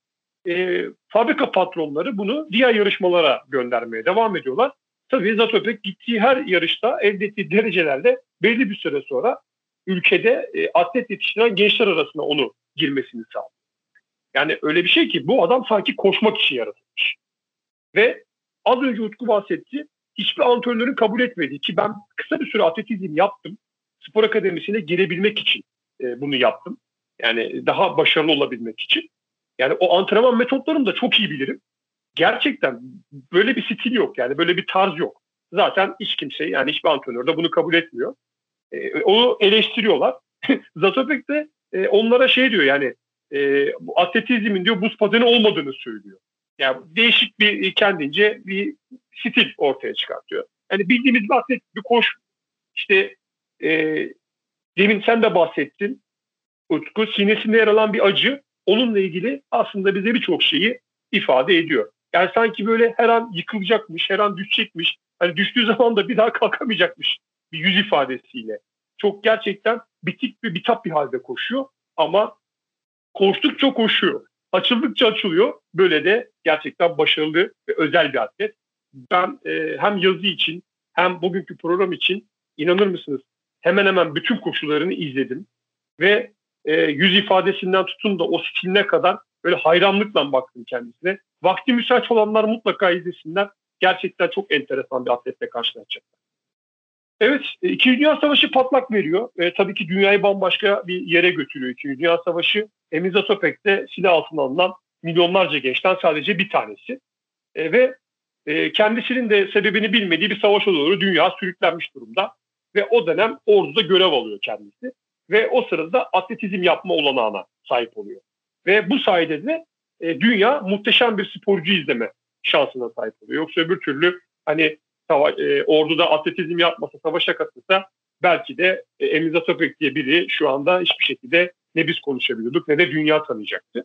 e, fabrika patronları bunu diğer yarışmalara göndermeye devam ediyorlar. Tabii Zatopek gittiği her yarışta elde ettiği derecelerle belli bir süre sonra ülkede e, atlet yetiştiren gençler arasında onu girmesini sağlıyor. Yani öyle bir şey ki bu adam sanki koşmak için yaratılmış. Ve az önce Utku bahsetti. Hiçbir antrenörün kabul etmediği ki ben kısa bir süre atletizm yaptım. Spor akademisine girebilmek için e, bunu yaptım. Yani daha başarılı olabilmek için. Yani o antrenman metotlarını da çok iyi bilirim. Gerçekten böyle bir stil yok yani böyle bir tarz yok. Zaten hiç kimse yani hiçbir antrenör de bunu kabul etmiyor. E, onu eleştiriyorlar. Zatopek de e, onlara şey diyor yani e, atletizmin diyor buz pateni olmadığını söylüyor. Yani değişik bir kendince bir stil ortaya çıkartıyor. Yani bildiğimiz bir atlet bir koş işte e, demin sen de bahsettin Utku sinesinde yer alan bir acı onunla ilgili aslında bize birçok şeyi ifade ediyor. Yani sanki böyle her an yıkılacakmış, her an düşecekmiş. Hani düştüğü zaman da bir daha kalkamayacakmış bir yüz ifadesiyle. Çok gerçekten bitik ve bitap bir halde koşuyor ama koştukça koşuyor. Açıldıkça açılıyor. Böyle de gerçekten başarılı ve özel bir atlet. Ben e, hem yazı için hem bugünkü program için inanır mısınız hemen hemen bütün koşularını izledim. Ve e, yüz ifadesinden tutun da o stiline kadar böyle hayranlıkla baktım kendisine. Vakti müsait olanlar mutlaka izlesinler. Gerçekten çok enteresan bir atletle karşılaşacaklar. Evet, e, İkinci Dünya Savaşı patlak veriyor. E, tabii ki dünyayı bambaşka bir yere götürüyor İkinci Dünya Savaşı. Emil Zatopek'te silah altına alınan milyonlarca gençten sadece bir tanesi. E, ve e, kendisinin de sebebini bilmediği bir savaşa doğru dünya sürüklenmiş durumda. Ve o dönem orduda görev alıyor kendisi. Ve o sırada atletizm yapma olanağına sahip oluyor. Ve bu sayede de e, dünya muhteşem bir sporcu izleme şansına sahip oluyor. Yoksa öbür türlü hani e, orduda atletizm yapmasa, savaşa katılsa belki de e, Emil Zatopek diye biri şu anda hiçbir şekilde ne biz konuşabiliyorduk ne de dünya tanıyacaktı.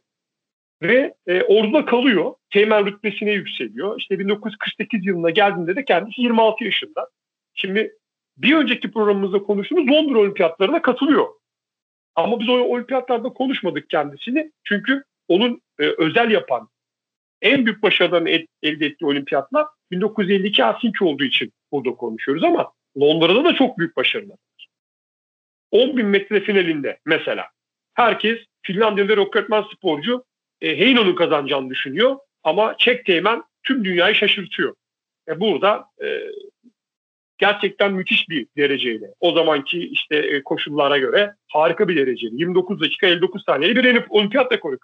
Ve e, orduda kalıyor. Teğmen rütbesine yükseliyor. İşte 1948 yılına geldiğinde de kendisi 26 yaşında. Şimdi bir önceki programımızda konuştuğumuz Londra Olimpiyatlarına katılıyor. Ama biz o olimpiyatlarda konuşmadık kendisini. Çünkü onun e, özel yapan en büyük başarılarını et, elde ettiği olimpiyatlar 1952 Helsinki olduğu için burada konuşuyoruz ama Londra'da da çok büyük başarılar var. 10 bin metre finalinde mesela herkes Finlandiyalı roketman sporcu e, Heino'nun kazanacağını düşünüyor ama Çek Teğmen tüm dünyayı şaşırtıyor. E, burada e, gerçekten müthiş bir dereceyle o zamanki işte e, koşullara göre harika bir dereceyle 29 dakika 59 saniyeli bir olimpiyat rekoru.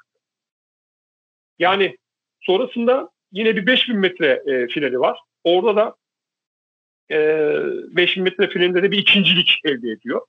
Yani sonrasında yine bir 5000 metre e, finali var. Orada da e, 5000 metre finalinde de bir ikincilik elde ediyor.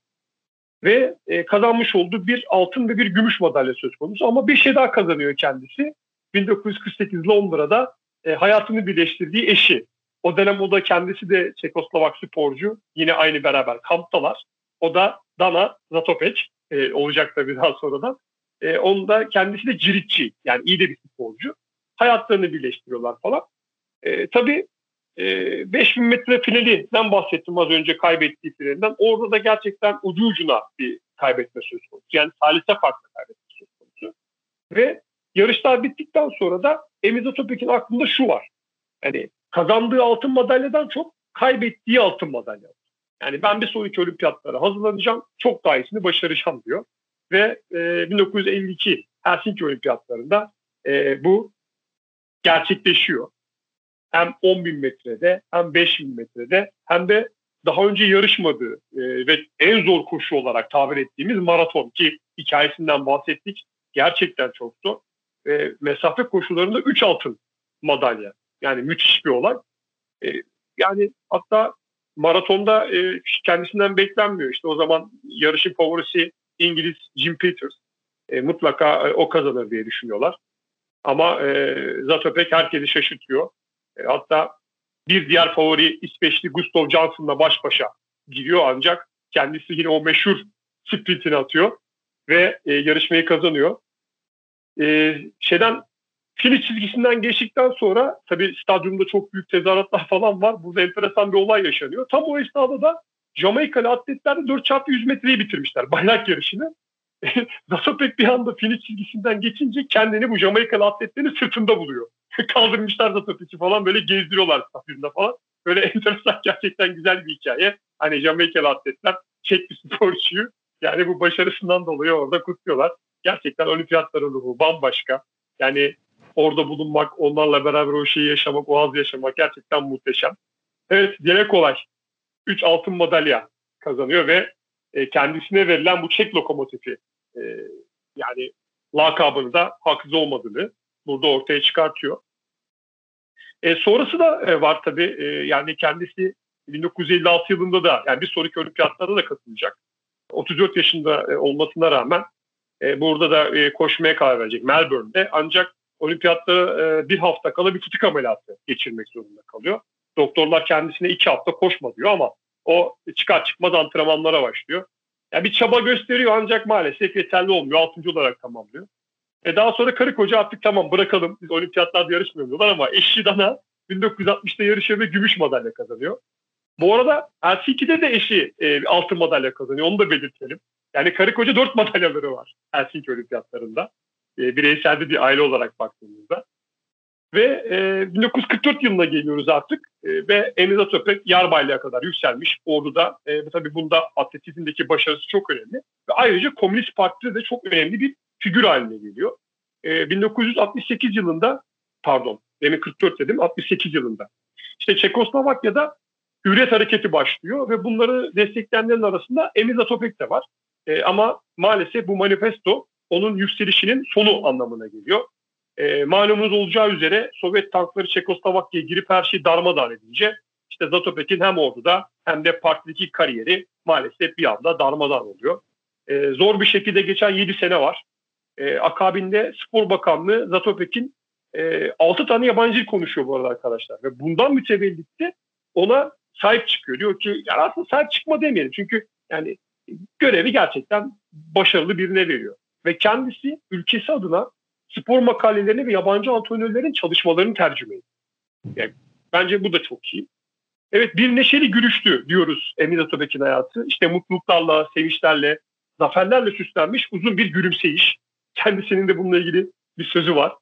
Ve e, kazanmış olduğu bir altın ve bir gümüş madalya söz konusu. Ama bir şey daha kazanıyor kendisi. 1948 Londra'da e, hayatını birleştirdiği eşi. O dönem o da kendisi de Çekoslovak sporcu. Yine aynı beraber kamptalar. O da Dana Zatopek e, olacak tabii daha sonradan. E, onun da kendisi de ciritçi yani iyi de bir sporcu. Hayatlarını birleştiriyorlar falan. E, tabii e, 5000 metre finalinden bahsettim az önce kaybettiği finalinden. Orada da gerçekten ucu ucuna bir kaybetme söz konusu. Yani salise farklı kaybetme söz konusu. Ve yarışlar bittikten sonra da Emiz Atopek'in aklında şu var. Yani kazandığı altın madalyadan çok kaybettiği altın madalya. Yani ben bir sonraki olimpiyatlara hazırlanacağım. Çok daha iyisini başaracağım diyor. Ve e, 1952 Helsinki olimpiyatlarında e, bu gerçekleşiyor. Hem 10 bin metrede hem 5 bin metrede hem de daha önce yarışmadığı e, ve en zor koşu olarak tabir ettiğimiz maraton ki hikayesinden bahsettik. Gerçekten çok zor. E, mesafe koşularında 3 altın madalya. Yani müthiş bir olay. E, yani hatta maratonda e, kendisinden beklenmiyor. İşte o zaman yarışın favorisi İngiliz Jim Peters. E, mutlaka e, o kazanır diye düşünüyorlar. Ama e, Zatopek herkesi şaşırtıyor. E, hatta bir diğer favori İsveçli Gustav Johnson'la baş başa giriyor ancak kendisi yine o meşhur sprintini atıyor ve e, yarışmayı kazanıyor. E, şeyden finish çizgisinden geçtikten sonra tabii stadyumda çok büyük tezahüratlar falan var. Burada enteresan bir olay yaşanıyor. Tam o esnada da Jamaikalı atletler de 4x100 metreyi bitirmişler bayrak yarışını. Zasopek bir anda finish çizgisinden geçince kendini bu Jamaikalı atletlerin sırtında buluyor. Kaldırmışlar Zasopek'i falan böyle gezdiriyorlar stadyumda falan. Böyle enteresan gerçekten güzel bir hikaye. Hani Jamaikalı atletler çek bir sporcuyu yani bu başarısından dolayı orada kutluyorlar. Gerçekten olimpiyatların ruhu bambaşka. Yani orada bulunmak, onlarla beraber o şeyi yaşamak, o az yaşamak gerçekten muhteşem. Evet, dile kolay. 3 altın madalya kazanıyor ve e, kendisine verilen bu Çek lokomotifi e, yani lakabını da haksız olmadığını burada ortaya çıkartıyor. E, sonrası da e, var tabii. E, yani kendisi 1956 yılında da yani bir sonraki olimpiyatlarda da katılacak. 34 yaşında e, olmasına rağmen e, burada da e, koşmaya karar verecek Melbourne'de. Ancak olimpiyatta e, bir hafta kala bir fıtık ameliyatı geçirmek zorunda kalıyor. Doktorlar kendisine iki hafta koşma diyor ama o çıkar çıkmaz antrenmanlara başlıyor. Yani bir çaba gösteriyor ancak maalesef yeterli olmuyor. Altıncı olarak tamamlıyor. E daha sonra karı koca artık tamam bırakalım biz olimpiyatlarda yarışmıyoruz diyorlar ama eşi Dana 1960'ta yarışıyor ve gümüş madalya kazanıyor. Bu arada Helsinki'de de eşi e, altın madalya kazanıyor. Onu da belirtelim. Yani karı koca dört madalyaları var Helsinki olimpiyatlarında. E, bireyselde bir aile olarak baktığımızda. Ve e, 1944 yılına geliyoruz artık e, ve Enis Atopek yarbaylığa kadar yükselmiş orduda. E, tabii bunda atletizmdeki başarısı çok önemli. Ve ayrıca Komünist Parti'de de çok önemli bir figür haline geliyor. E, 1968 yılında pardon demin 44 dedim 68 yılında. İşte Çekoslovakya'da Hürriyet Hareketi başlıyor ve bunları destekleyenlerin arasında Enis Atopek de var. E, ama maalesef bu manifesto onun yükselişinin sonu anlamına geliyor. E, malumunuz olacağı üzere Sovyet tankları Çekoslovakya'ya girip her şeyi darmadağın edince işte Zatopek'in hem orduda hem de partideki kariyeri maalesef bir anda darmadağın oluyor. E, zor bir şekilde geçen 7 sene var. E, akabinde Spor Bakanlığı Zatopek'in e, 6 tane yabancı dil konuşuyor bu arada arkadaşlar. Ve bundan mütevellitti ona sahip çıkıyor. Diyor ki yani aslında sahip çıkma demeyelim. Çünkü yani görevi gerçekten başarılı birine veriyor. Ve kendisi ülkesi adına spor makalelerini ve yabancı antrenörlerin çalışmalarını tercüme ediyor. Yani bence bu da çok iyi. Evet bir neşeli gülüştü diyoruz Emir Atabek'in hayatı. İşte mutluluklarla, sevinçlerle, zaferlerle süslenmiş uzun bir gülümseyiş. Kendisinin de bununla ilgili bir sözü var.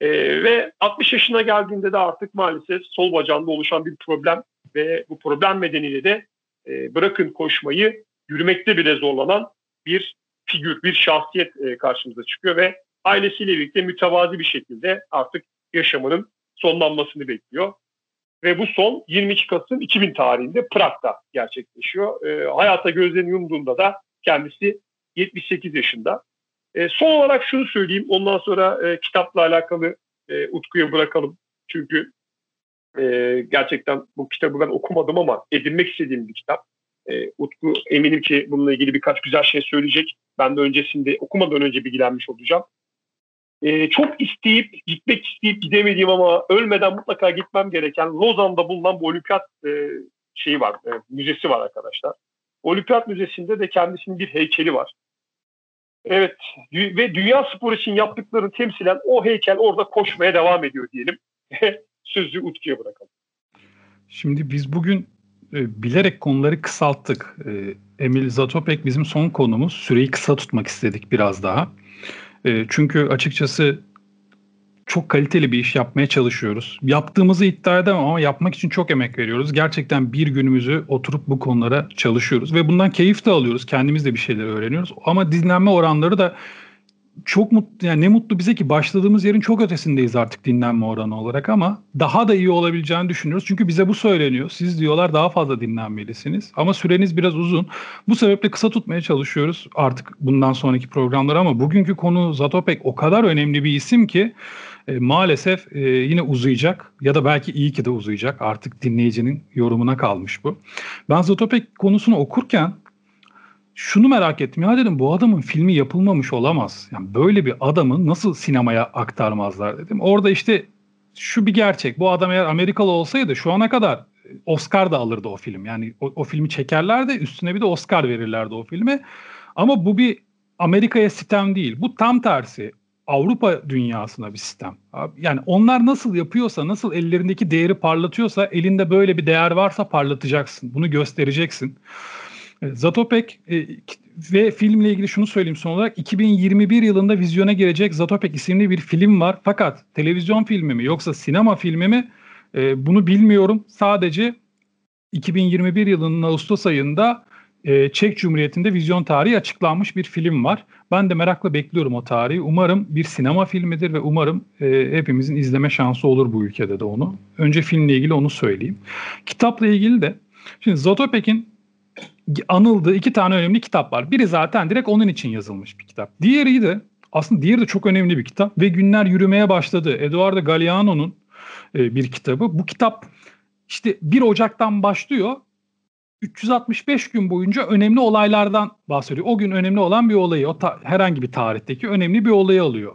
Ee, ve 60 yaşına geldiğinde de artık maalesef sol bacağında oluşan bir problem ve bu problem nedeniyle de e, bırakın koşmayı yürümekte bile zorlanan bir figür, bir şahsiyet e, karşımıza çıkıyor ve ailesiyle birlikte mütevazi bir şekilde artık yaşamının sonlanmasını bekliyor. Ve bu son 22 Kasım 2000 tarihinde Prag'da gerçekleşiyor. E, hayata gözlerini yumduğunda da kendisi 78 yaşında. E, son olarak şunu söyleyeyim. Ondan sonra e, kitapla alakalı e, Utku'ya bırakalım. Çünkü e, gerçekten bu kitabı ben okumadım ama edinmek istediğim bir kitap. E, Utku eminim ki bununla ilgili birkaç güzel şey söyleyecek. Ben de öncesinde okumadan önce bilgilenmiş olacağım. E, çok isteyip gitmek isteyip gidemediğim ama ölmeden mutlaka gitmem gereken Lozan'da bulunan bu olimpiyat e, şeyi var, e, müzesi var arkadaşlar. Olimpiyat Müzesi'nde de kendisinin bir heykeli var. Evet ve dünya spor için yaptıklarını temsilen o heykel orada koşmaya devam ediyor diyelim. Sözü Utku'ya bırakalım. Şimdi biz bugün e, bilerek konuları kısalttık. E, Emil Zatopek bizim son konumuz. Süreyi kısa tutmak istedik biraz daha. E, çünkü açıkçası çok kaliteli bir iş yapmaya çalışıyoruz. Yaptığımızı iddia edemem ama yapmak için çok emek veriyoruz. Gerçekten bir günümüzü oturup bu konulara çalışıyoruz ve bundan keyif de alıyoruz. Kendimiz de bir şeyler öğreniyoruz. Ama dinlenme oranları da çok mutlu yani ne mutlu bize ki başladığımız yerin çok ötesindeyiz artık dinlenme oranı olarak ama daha da iyi olabileceğini düşünüyoruz. Çünkü bize bu söyleniyor. Siz diyorlar daha fazla dinlenmelisiniz ama süreniz biraz uzun. Bu sebeple kısa tutmaya çalışıyoruz artık bundan sonraki programları ama bugünkü konu Zatopek o kadar önemli bir isim ki e, maalesef e, yine uzayacak ya da belki iyi ki de uzayacak. Artık dinleyicinin yorumuna kalmış bu. Ben Zatopek konusunu okurken şunu merak ettim. Ya dedim bu adamın filmi yapılmamış olamaz. Yani böyle bir adamı nasıl sinemaya aktarmazlar dedim. Orada işte şu bir gerçek. Bu adam eğer Amerikalı olsaydı şu ana kadar Oscar da alırdı o film. Yani o, o filmi çekerlerdi üstüne bir de Oscar verirlerdi o filme. Ama bu bir Amerika'ya sitem değil. Bu tam tersi. Avrupa dünyasına bir sistem. Yani onlar nasıl yapıyorsa, nasıl ellerindeki değeri parlatıyorsa elinde böyle bir değer varsa parlatacaksın. Bunu göstereceksin. E, Zatopek e, ve filmle ilgili şunu söyleyeyim son olarak 2021 yılında vizyona girecek Zatopek isimli bir film var. Fakat televizyon filmi mi yoksa sinema filmi mi e, bunu bilmiyorum. Sadece 2021 yılının Ağustos ayında Çek Cumhuriyeti'nde vizyon tarihi açıklanmış bir film var. Ben de merakla bekliyorum o tarihi. Umarım bir sinema filmidir ve umarım e, hepimizin izleme şansı olur bu ülkede de onu. Önce filmle ilgili onu söyleyeyim. Kitapla ilgili de şimdi Zatopek'in anıldığı iki tane önemli kitap var. Biri zaten direkt onun için yazılmış bir kitap. Diğeri de aslında diğeri de çok önemli bir kitap ve günler yürümeye başladı. Eduardo Galeano'nun e, bir kitabı. Bu kitap işte 1 Ocak'tan başlıyor 365 gün boyunca önemli olaylardan bahsediyor. O gün önemli olan bir olayı, o ta- herhangi bir tarihteki önemli bir olayı alıyor.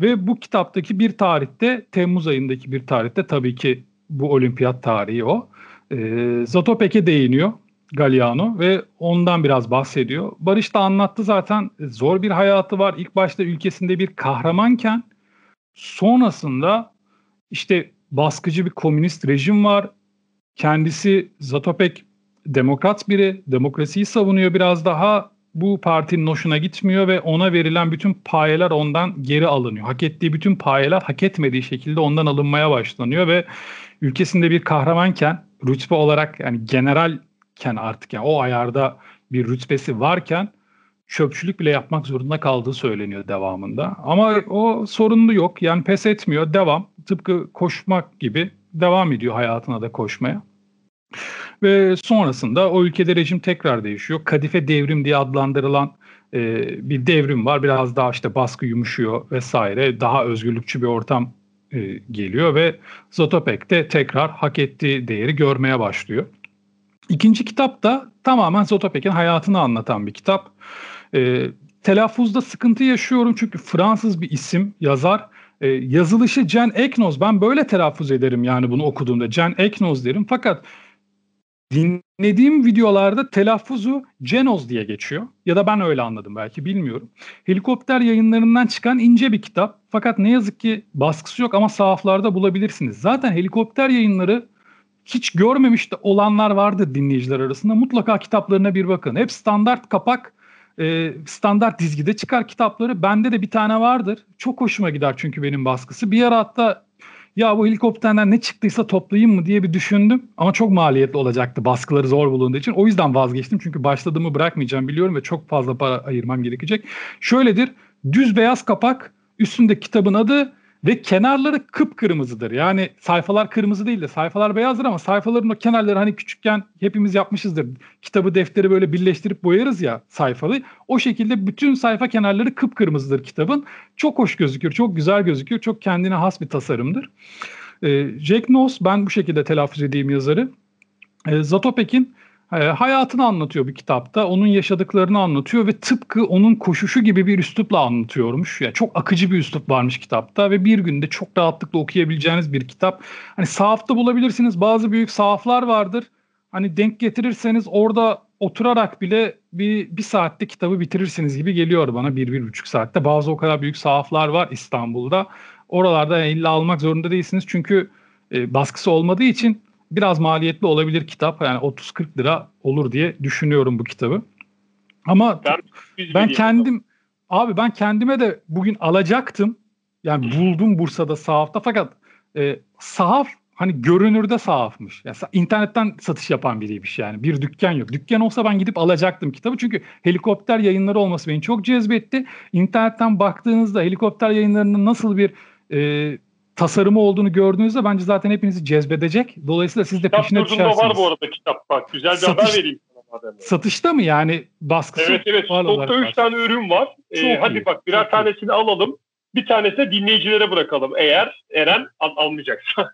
Ve bu kitaptaki bir tarihte, Temmuz ayındaki bir tarihte tabii ki bu olimpiyat tarihi o. E, Zatopek'e değiniyor Galliano ve ondan biraz bahsediyor. Barış da anlattı zaten zor bir hayatı var. İlk başta ülkesinde bir kahramanken sonrasında işte baskıcı bir komünist rejim var. Kendisi Zatopek demokrat biri, demokrasiyi savunuyor biraz daha. Bu partinin hoşuna gitmiyor ve ona verilen bütün payeler ondan geri alınıyor. Hak ettiği bütün payeler hak etmediği şekilde ondan alınmaya başlanıyor ve ülkesinde bir kahramanken rütbe olarak yani generalken artık yani o ayarda bir rütbesi varken çöpçülük bile yapmak zorunda kaldığı söyleniyor devamında. Ama o sorunlu yok. Yani pes etmiyor. Devam. Tıpkı koşmak gibi devam ediyor hayatına da koşmaya. Ve sonrasında o ülkede rejim tekrar değişiyor. Kadife devrim diye adlandırılan e, bir devrim var. Biraz daha işte baskı yumuşuyor vesaire. Daha özgürlükçü bir ortam e, geliyor ve Zatopek de tekrar hak ettiği değeri görmeye başlıyor. İkinci kitap da tamamen Zatopek'in hayatını anlatan bir kitap. E, telaffuzda sıkıntı yaşıyorum çünkü Fransız bir isim, yazar. E, yazılışı Jen Eknoz. Ben böyle telaffuz ederim yani bunu okuduğumda. Jen Eknoz derim. Fakat dinlediğim videolarda telaffuzu Genoz diye geçiyor. Ya da ben öyle anladım belki bilmiyorum. Helikopter yayınlarından çıkan ince bir kitap. Fakat ne yazık ki baskısı yok ama sahaflarda bulabilirsiniz. Zaten helikopter yayınları hiç görmemiş de olanlar vardır dinleyiciler arasında. Mutlaka kitaplarına bir bakın. Hep standart kapak, e, standart dizgide çıkar kitapları. Bende de bir tane vardır. Çok hoşuma gider çünkü benim baskısı. Bir ara hatta ya bu helikopterden ne çıktıysa toplayayım mı diye bir düşündüm. Ama çok maliyetli olacaktı baskıları zor bulunduğu için. O yüzden vazgeçtim. Çünkü başladığımı bırakmayacağım biliyorum ve çok fazla para ayırmam gerekecek. Şöyledir. Düz beyaz kapak, üstünde kitabın adı ve kenarları kıpkırmızıdır. Yani sayfalar kırmızı değil de sayfalar beyazdır ama sayfaların o kenarları hani küçükken hepimiz yapmışızdır. Kitabı defteri böyle birleştirip boyarız ya sayfalı. O şekilde bütün sayfa kenarları kıpkırmızıdır kitabın. Çok hoş gözüküyor, çok güzel gözüküyor. Çok kendine has bir tasarımdır. Ee, Jack Noss ben bu şekilde telaffuz edeyim yazarı. Ee, Zatopek'in e, hayatını anlatıyor bir kitapta. Onun yaşadıklarını anlatıyor ve tıpkı onun koşuşu gibi bir üslupla anlatıyormuş. Yani çok akıcı bir üslup varmış kitapta ve bir günde çok rahatlıkla okuyabileceğiniz bir kitap. Hani sahafta bulabilirsiniz. Bazı büyük sahaflar vardır. Hani denk getirirseniz orada oturarak bile bir, bir saatte kitabı bitirirsiniz gibi geliyor bana bir, bir buçuk saatte. Bazı o kadar büyük sahaflar var İstanbul'da. Oralarda illa almak zorunda değilsiniz çünkü e, baskısı olmadığı için biraz maliyetli olabilir kitap. Yani 30-40 lira olur diye düşünüyorum bu kitabı. Ama ben, ben kendim abi ben kendime de bugün alacaktım. Yani buldum Bursa'da sahafta fakat e, sahaf hani görünürde sahafmış. Yani internetten satış yapan biriymiş yani. Bir dükkan yok. Dükkan olsa ben gidip alacaktım kitabı. Çünkü helikopter yayınları olması beni çok cezbetti. İnternetten baktığınızda helikopter yayınlarının nasıl bir e, tasarımı olduğunu gördüğünüzde bence zaten hepinizi cezbedecek. Dolayısıyla siz de kitap peşine düşersiniz. var bu arada kitap bak. Güzel bir Satış, haber vereyim sana. Satışta mı yani baskısı? Evet evet. Stokta 3 tane ürün var. Ee, hadi bak birer tanesini iyi. alalım. Bir tanesi de dinleyicilere bırakalım. Eğer Eren al- almayacaksa.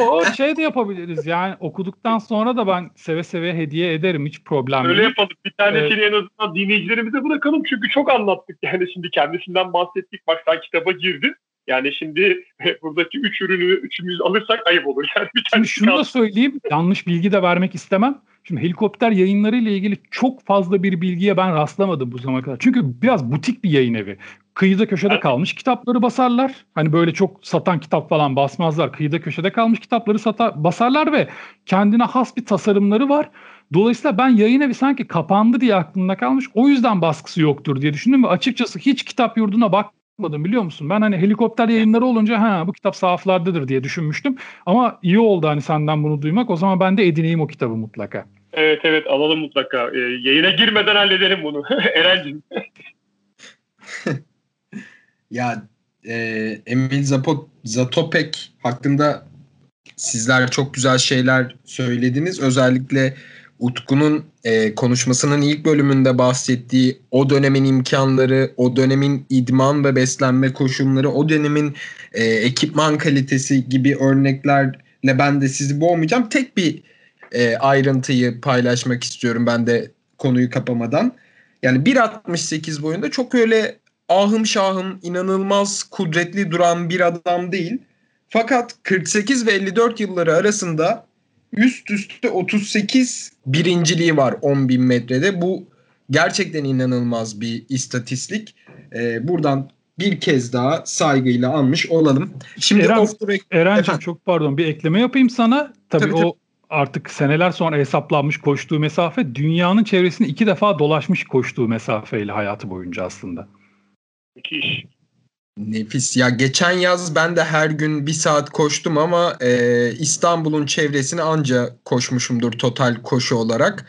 o şey de yapabiliriz yani okuduktan sonra da ben seve seve hediye ederim hiç problem Öyle değil. yapalım. Bir tanesini evet. en azından dinleyicilerimize bırakalım çünkü çok anlattık yani şimdi kendisinden bahsettik. Bak sen kitaba girdin. Yani şimdi buradaki üç ürünü üçümüz alırsak ayıp olur. Yani bir Şimdi şunu da söyleyeyim. Yanlış bilgi de vermek istemem. Şimdi helikopter yayınları ile ilgili çok fazla bir bilgiye ben rastlamadım bu zamana kadar. Çünkü biraz butik bir yayın evi. Kıyıda köşede evet. kalmış kitapları basarlar. Hani böyle çok satan kitap falan basmazlar. Kıyıda köşede kalmış kitapları sata basarlar ve kendine has bir tasarımları var. Dolayısıyla ben yayın evi sanki kapandı diye aklımda kalmış. O yüzden baskısı yoktur diye düşündüm ve açıkçası hiç kitap yurduna bak bakmadım biliyor musun? Ben hani helikopter yayınları olunca ha bu kitap sahaflardadır diye düşünmüştüm. Ama iyi oldu hani senden bunu duymak. O zaman ben de edineyim o kitabı mutlaka. Evet evet alalım mutlaka. Ee, yayına girmeden halledelim bunu. Eren'cim. ya e, Emil Zapot, Zatopek hakkında sizler çok güzel şeyler söylediniz. Özellikle Utku'nun e, konuşmasının ilk bölümünde bahsettiği o dönemin imkanları, o dönemin idman ve beslenme koşulları, o dönemin e, ekipman kalitesi gibi örneklerle ben de sizi boğmayacağım. Tek bir e, ayrıntıyı paylaşmak istiyorum ben de konuyu kapamadan. Yani 1.68 boyunda çok öyle ahım şahım inanılmaz kudretli duran bir adam değil. Fakat 48 ve 54 yılları arasında üst üste 38 birinciliği var 10 bin metrede. Bu gerçekten inanılmaz bir istatistik. Ee, buradan bir kez daha saygıyla almış olalım. Şimdi Eren, Eren'cim çok pardon bir ekleme yapayım sana. Tabii, tabii o tabii. artık seneler sonra hesaplanmış koştuğu mesafe dünyanın çevresini iki defa dolaşmış koştuğu mesafeyle hayatı boyunca aslında. Müthiş. Nefis. Ya geçen yaz ben de her gün bir saat koştum ama e, İstanbul'un çevresini anca koşmuşumdur total koşu olarak.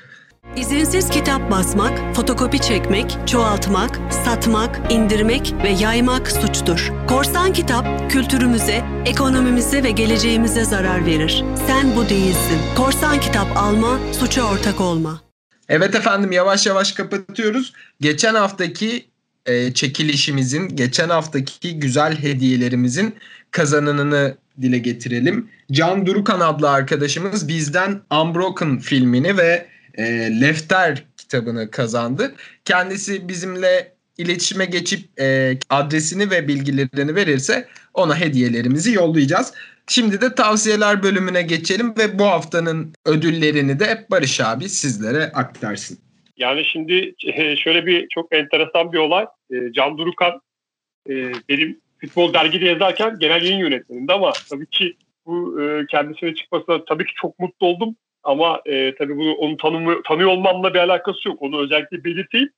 İzinsiz kitap basmak, fotokopi çekmek, çoğaltmak, satmak, indirmek ve yaymak suçtur. Korsan kitap kültürümüze, ekonomimize ve geleceğimize zarar verir. Sen bu değilsin. Korsan kitap alma, suça ortak olma. Evet efendim yavaş yavaş kapatıyoruz. Geçen haftaki e, çekilişimizin, geçen haftaki güzel hediyelerimizin kazananını dile getirelim. Can Durukan adlı arkadaşımız bizden Unbroken filmini ve e, Lefter kitabını kazandı. Kendisi bizimle iletişime geçip e, adresini ve bilgilerini verirse ona hediyelerimizi yollayacağız. Şimdi de tavsiyeler bölümüne geçelim ve bu haftanın ödüllerini de Barış abi sizlere aktarsın. Yani şimdi e, şöyle bir çok enteresan bir olay. E, Can Durukan e, benim futbol dergide yazarken genel yayın yönetmenimdi ama tabii ki bu kendisine çıkmasına tabii ki çok mutlu oldum. Ama tabii bunu onu tanımı, tanıyor olmamla bir alakası yok. Onu özellikle belirteyim.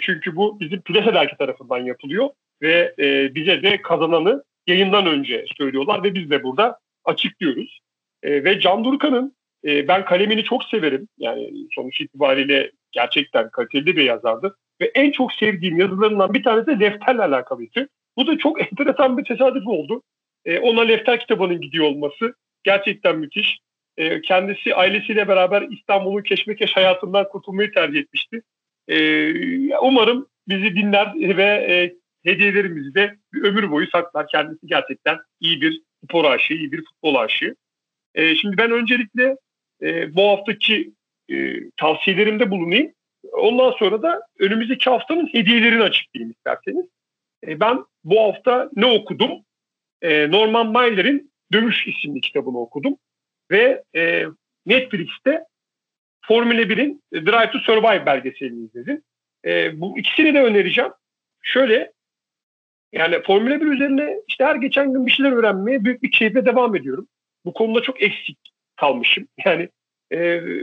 Çünkü bu bizim Plase Dergi tarafından yapılıyor. Ve bize de kazananı yayından önce söylüyorlar ve biz de burada açıklıyoruz. E, ve Can Durkan'ın e, ben kalemini çok severim. Yani sonuç itibariyle gerçekten kaliteli bir yazardı. Ve en çok sevdiğim yazılarından bir tanesi de Lefter'le alakalıydı. Bu da çok enteresan bir tesadüf oldu. E, ona Lefter kitabının gidiyor olması gerçekten müthiş. E, kendisi ailesiyle beraber İstanbul'un keşmekeş hayatından kurtulmayı tercih etmişti. E, umarım bizi dinler ve e, hediyelerimizi de bir ömür boyu saklar. Kendisi gerçekten iyi bir spor aşığı, iyi bir futbol aşığı. E, şimdi ben öncelikle e, bu haftaki e, tavsiyelerimde bulunayım. Ondan sonra da önümüzdeki haftanın hediyelerini açıklayayım isterseniz. E, ben bu hafta ne okudum? E, Norman Mailer'in Dövüş isimli kitabını okudum. Ve e, Netflix'te Formula 1'in Drive to Survive belgeselini izledim. E, bu ikisini de önereceğim. Şöyle yani Formula 1 üzerine işte her geçen gün bir şeyler öğrenmeye büyük bir keyifle devam ediyorum. Bu konuda çok eksik kalmışım. Yani e,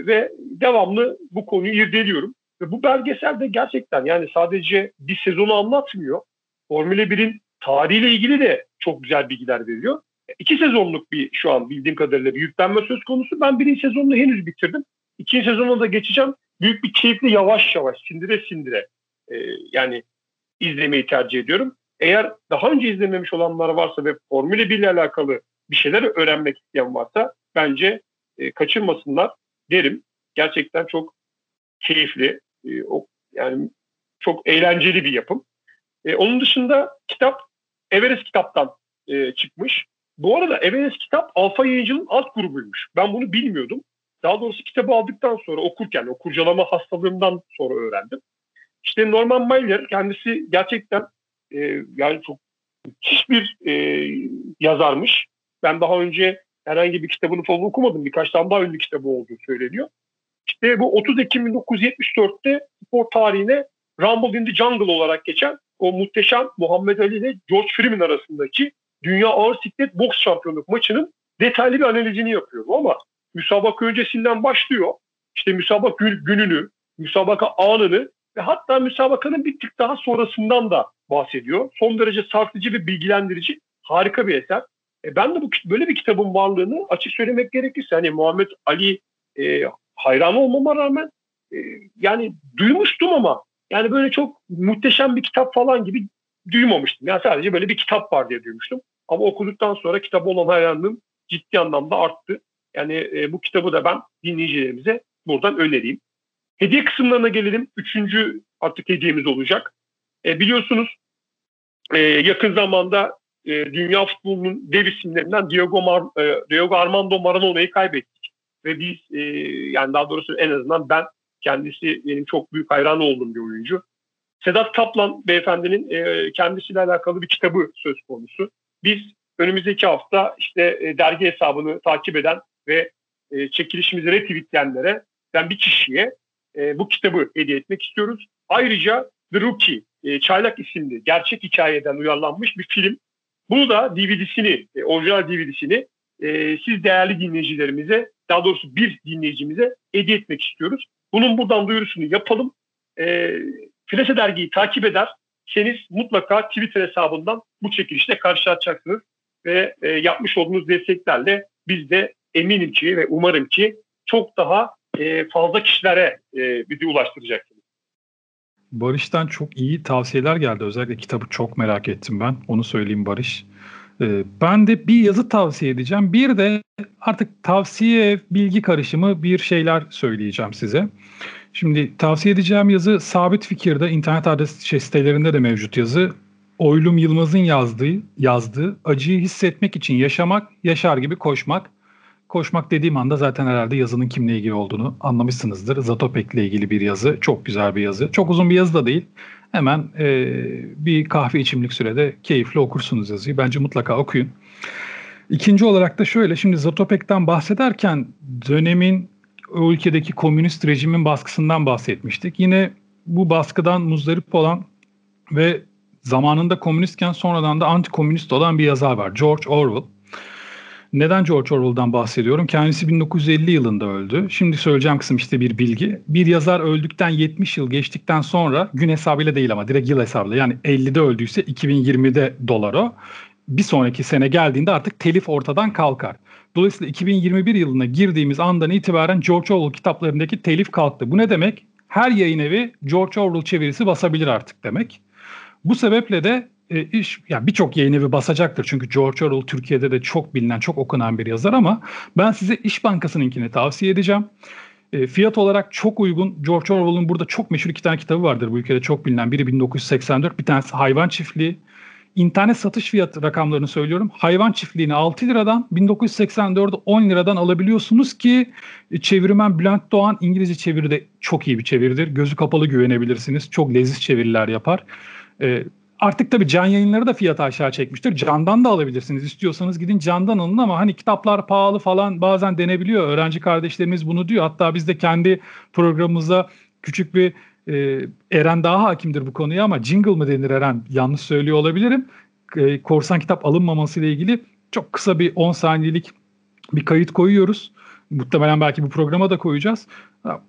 ve devamlı bu konuyu irdeliyorum. Ve bu belgesel de gerçekten yani sadece bir sezonu anlatmıyor. Formula 1'in tarihiyle ilgili de çok güzel bilgiler veriyor. İki sezonluk bir şu an bildiğim kadarıyla bir yüklenme söz konusu. Ben birinci sezonunu henüz bitirdim. İkinci sezonuna da geçeceğim. Büyük bir keyifle yavaş yavaş sindire sindire e, yani izlemeyi tercih ediyorum. Eğer daha önce izlememiş olanlar varsa ve Formula 1 ile alakalı bir şeyler öğrenmek isteyen varsa bence e, kaçırmasınlar derim. Gerçekten çok keyifli, e, o, yani çok eğlenceli bir yapım. E, onun dışında kitap Everest kitaptan e, çıkmış. Bu arada Everest kitap Alfa Yayıncı'nın alt grubuymuş. Ben bunu bilmiyordum. Daha doğrusu kitabı aldıktan sonra okurken, o kurcalama hastalığımdan sonra öğrendim. İşte Norman Mailer kendisi gerçekten e, yani çok hiçbir e, yazarmış. Ben daha önce herhangi bir kitabını falan okumadım. Birkaç tane daha ünlü kitabı olduğu söyleniyor. İşte bu 30 Ekim 1974'te spor tarihine Rumble in the Jungle olarak geçen o muhteşem Muhammed Ali ile George Freeman arasındaki Dünya Ağır Siklet Boks Şampiyonluk maçının detaylı bir analizini yapıyorum ama müsabaka öncesinden başlıyor. İşte müsabaka gününü, müsabaka anını ve hatta müsabakanın bir tık daha sonrasından da bahsediyor. Son derece sarsıcı ve bilgilendirici harika bir eser. E ben de bu böyle bir kitabın varlığını açık söylemek gerekirse hani Muhammed Ali e, hayran olmama rağmen e, yani duymuştum ama yani böyle çok muhteşem bir kitap falan gibi duymamıştım. Yani sadece böyle bir kitap var diye duymuştum. Ama okuduktan sonra kitaba olan hayranlığım ciddi anlamda arttı. Yani e, bu kitabı da ben dinleyicilerimize buradan önereyim. Hediye kısımlarına gelelim. Üçüncü artık hediyemiz olacak. E, biliyorsunuz e, yakın zamanda e, dünya futbolunun dev isimlerinden Diego, Mar, e, Diego Armando Maradona'yı kaybettik. Ve biz e, yani daha doğrusu en azından ben kendisi benim çok büyük hayran olduğum bir oyuncu. Sedat Kaplan beyefendinin e, kendisiyle alakalı bir kitabı söz konusu. Biz önümüzdeki hafta işte e, dergi hesabını takip eden ve e, çekilişimizi retweetleyenlere ben bir kişiye e, bu kitabı hediye etmek istiyoruz. Ayrıca The Rookie, e, Çaylak isimli gerçek hikayeden uyarlanmış bir film. Bunu da DVD'sini, e, orijinal DVD'sini e, siz değerli dinleyicilerimize, daha doğrusu bir dinleyicimize hediye etmek istiyoruz. Bunun buradan duyurusunu yapalım. E, Filese dergiyi takip ederseniz mutlaka Twitter hesabından bu çekilişle karşılaşacaksınız. Ve e, yapmış olduğunuz desteklerle biz de eminim ki ve umarım ki çok daha e, fazla kişilere e, bizi ulaştıracaksınız. Barış'tan çok iyi tavsiyeler geldi. Özellikle kitabı çok merak ettim ben. Onu söyleyeyim Barış. Ee, ben de bir yazı tavsiye edeceğim. Bir de artık tavsiye, bilgi karışımı bir şeyler söyleyeceğim size. Şimdi tavsiye edeceğim yazı Sabit Fikir'de internet adres şey, sitelerinde de mevcut yazı. Oylum Yılmaz'ın yazdığı, yazdığı acıyı hissetmek için yaşamak, yaşar gibi koşmak. Koşmak dediğim anda zaten herhalde yazının kimle ilgili olduğunu anlamışsınızdır. Zatopek'le ilgili bir yazı. Çok güzel bir yazı. Çok uzun bir yazı da değil. Hemen e, bir kahve içimlik sürede keyifli okursunuz yazıyı. Bence mutlaka okuyun. İkinci olarak da şöyle. Şimdi Zatopek'ten bahsederken dönemin o ülkedeki komünist rejimin baskısından bahsetmiştik. Yine bu baskıdan muzdarip olan ve zamanında komünistken sonradan da anti-komünist olan bir yazar var. George Orwell. Neden George Orwell'dan bahsediyorum? Kendisi 1950 yılında öldü. Şimdi söyleyeceğim kısım işte bir bilgi. Bir yazar öldükten 70 yıl geçtikten sonra gün hesabıyla değil ama direkt yıl hesabıyla yani 50'de öldüyse 2020'de dolar o. Bir sonraki sene geldiğinde artık telif ortadan kalkar. Dolayısıyla 2021 yılına girdiğimiz andan itibaren George Orwell kitaplarındaki telif kalktı. Bu ne demek? Her yayın evi George Orwell çevirisi basabilir artık demek. Bu sebeple de e, iş yani birçok yayın evi basacaktır. Çünkü George Orwell Türkiye'de de çok bilinen, çok okunan bir yazar ama ben size İş Bankası'nınkini tavsiye edeceğim. E, fiyat olarak çok uygun. George Orwell'ın burada çok meşhur iki tane kitabı vardır bu ülkede çok bilinen. Biri 1984, bir tanesi Hayvan Çiftliği. İnternet satış fiyat rakamlarını söylüyorum. Hayvan çiftliğini 6 liradan 1984'de 10 liradan alabiliyorsunuz ki e, çevirmen Bülent Doğan İngilizce çeviride çok iyi bir çeviridir. Gözü kapalı güvenebilirsiniz. Çok leziz çeviriler yapar. Ee, artık tabii can yayınları da fiyatı aşağı çekmiştir. Candan da alabilirsiniz. İstiyorsanız gidin candan alın ama hani kitaplar pahalı falan bazen denebiliyor. Öğrenci kardeşlerimiz bunu diyor. Hatta biz de kendi programımızda küçük bir e, Eren daha hakimdir bu konuya ama jingle mı denir Eren? Yanlış söylüyor olabilirim. E, korsan kitap alınmaması ile ilgili çok kısa bir 10 saniyelik bir kayıt koyuyoruz. Muhtemelen belki bu programa da koyacağız.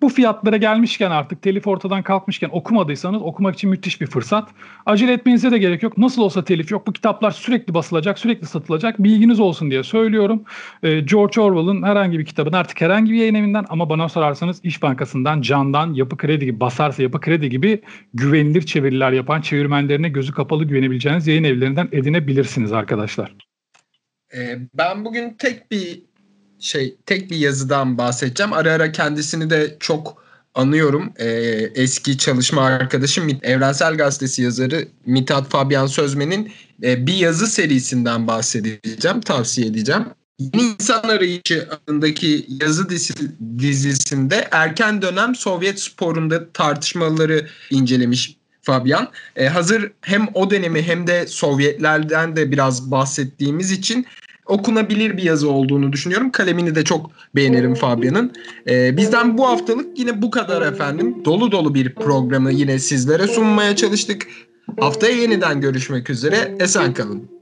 Bu fiyatlara gelmişken artık telif ortadan kalkmışken okumadıysanız okumak için müthiş bir fırsat. Acele etmenize de gerek yok. Nasıl olsa telif yok. Bu kitaplar sürekli basılacak, sürekli satılacak. Bilginiz olsun diye söylüyorum. Ee, George Orwell'ın herhangi bir kitabını artık herhangi bir yayın evinden ama bana sorarsanız İş Bankası'ndan, Can'dan, Yapı Kredi gibi, Basarsa Yapı Kredi gibi güvenilir çeviriler yapan çevirmenlerine gözü kapalı güvenebileceğiniz yayın evlerinden edinebilirsiniz arkadaşlar. Ee, ben bugün tek bir şey tek bir yazıdan bahsedeceğim. Ara ara kendisini de çok anıyorum. Ee, eski çalışma arkadaşım Evrensel Gazetesi yazarı Mithat Fabian Sözmen'in e, bir yazı serisinden bahsedeceğim, tavsiye edeceğim. Yeni İnsan Arayışı adındaki yazı dizisinde erken dönem Sovyet sporunda tartışmaları incelemiş Fabian. Ee, hazır hem o dönemi hem de Sovyetlerden de biraz bahsettiğimiz için okunabilir bir yazı olduğunu düşünüyorum. Kalemini de çok beğenirim Fabian'ın. Ee, bizden bu haftalık yine bu kadar efendim. Dolu dolu bir programı yine sizlere sunmaya çalıştık. Haftaya yeniden görüşmek üzere. Esen kalın.